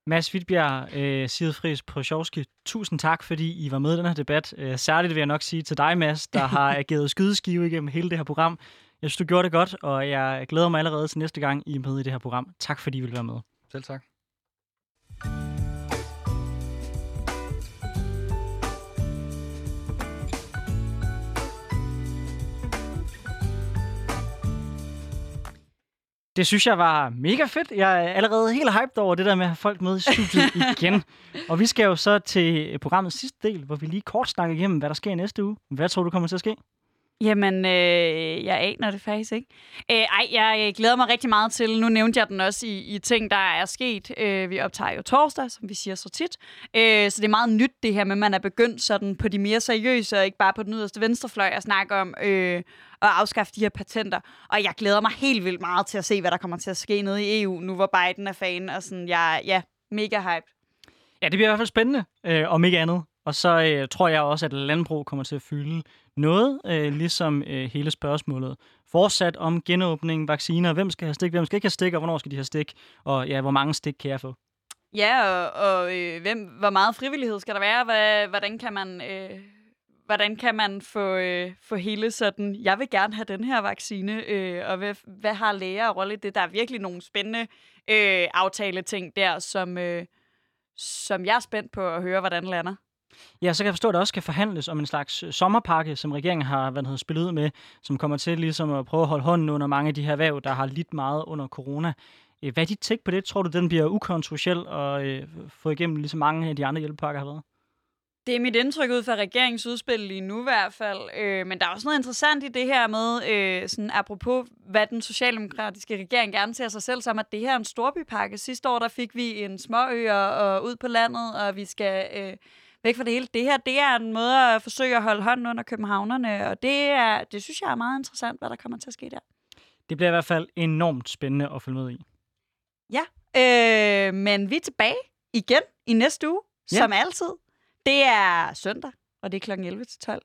Mads Wittbjerg, øh, Side Friis Prosjovski, tusind tak, fordi I var med i den her debat. Øh, særligt vil jeg nok sige til dig, Mads, der [LAUGHS] har ageret skydeskive igennem hele det her program. Jeg synes, du gjorde det godt, og jeg glæder mig allerede til næste gang, I er med i det her program. Tak, fordi I vil være med. Selv tak. Det synes jeg var mega fedt. Jeg er allerede helt hyped over det der med at have folk med i studiet [LAUGHS] igen. Og vi skal jo så til programmets sidste del, hvor vi lige kort snakker igennem, hvad der sker næste uge. Hvad tror du kommer til at ske? Jamen, øh, jeg aner det faktisk ikke. Øh, ej, jeg øh, glæder mig rigtig meget til, nu nævnte jeg den også i, i ting, der er sket. Øh, vi optager jo torsdag, som vi siger så tit. Øh, så det er meget nyt det her med, at man er begyndt sådan på de mere seriøse, og ikke bare på den yderste venstrefløj, at snakke om øh, at afskaffe de her patenter. Og jeg glæder mig helt vildt meget til at se, hvad der kommer til at ske nede i EU, nu hvor Biden er fan, og sådan, jeg ja, mega hype. Ja, det bliver i hvert fald spændende, øh, om ikke andet. Og så øh, tror jeg også, at landbrug kommer til at fylde noget, øh, ligesom øh, hele spørgsmålet fortsat om genåbning, vacciner, hvem skal have stik, hvem skal ikke have stik, og hvornår skal de have stik, og ja, hvor mange stik kan jeg få? Ja, og, og øh, hvem, hvor meget frivillighed skal der være? Hvad, hvordan kan man... Øh hvordan kan man få, øh, få hele sådan, jeg vil gerne have den her vaccine, øh, og hvad, hvad har læger og rolle i det? Der er virkelig nogle spændende øh, aftale-ting der, som, øh, som jeg er spændt på at høre, hvordan lander. Ja, så kan jeg forstå, at der også skal forhandles om en slags øh, sommerpakke, som regeringen har hvad hedder, spillet ud med, som kommer til ligesom at prøve at holde hånden under mange af de her erhverv, der har lidt meget under corona. Øh, hvad er dit tænk på det? Tror du, den bliver ukontroversiel og øh, få igennem ligesom mange af de andre hjælpepakker har været? Det er mit indtryk ud fra regeringens udspil lige nu i hvert fald. Øh, men der er også noget interessant i det her med, øh, sådan apropos hvad den socialdemokratiske regering gerne ser sig selv som, at det her er en storbypakke. Sidste år der fik vi en småøer og ud på landet, og vi skal øh, væk fra det hele. Det her det er en måde at forsøge at holde hånden under københavnerne, og det, er, det synes jeg er meget interessant, hvad der kommer til at ske der. Det bliver i hvert fald enormt spændende at følge med i. Ja, øh, men vi er tilbage igen i næste uge, Ja. som altid. Det er søndag, og det er kl. 11 til 12.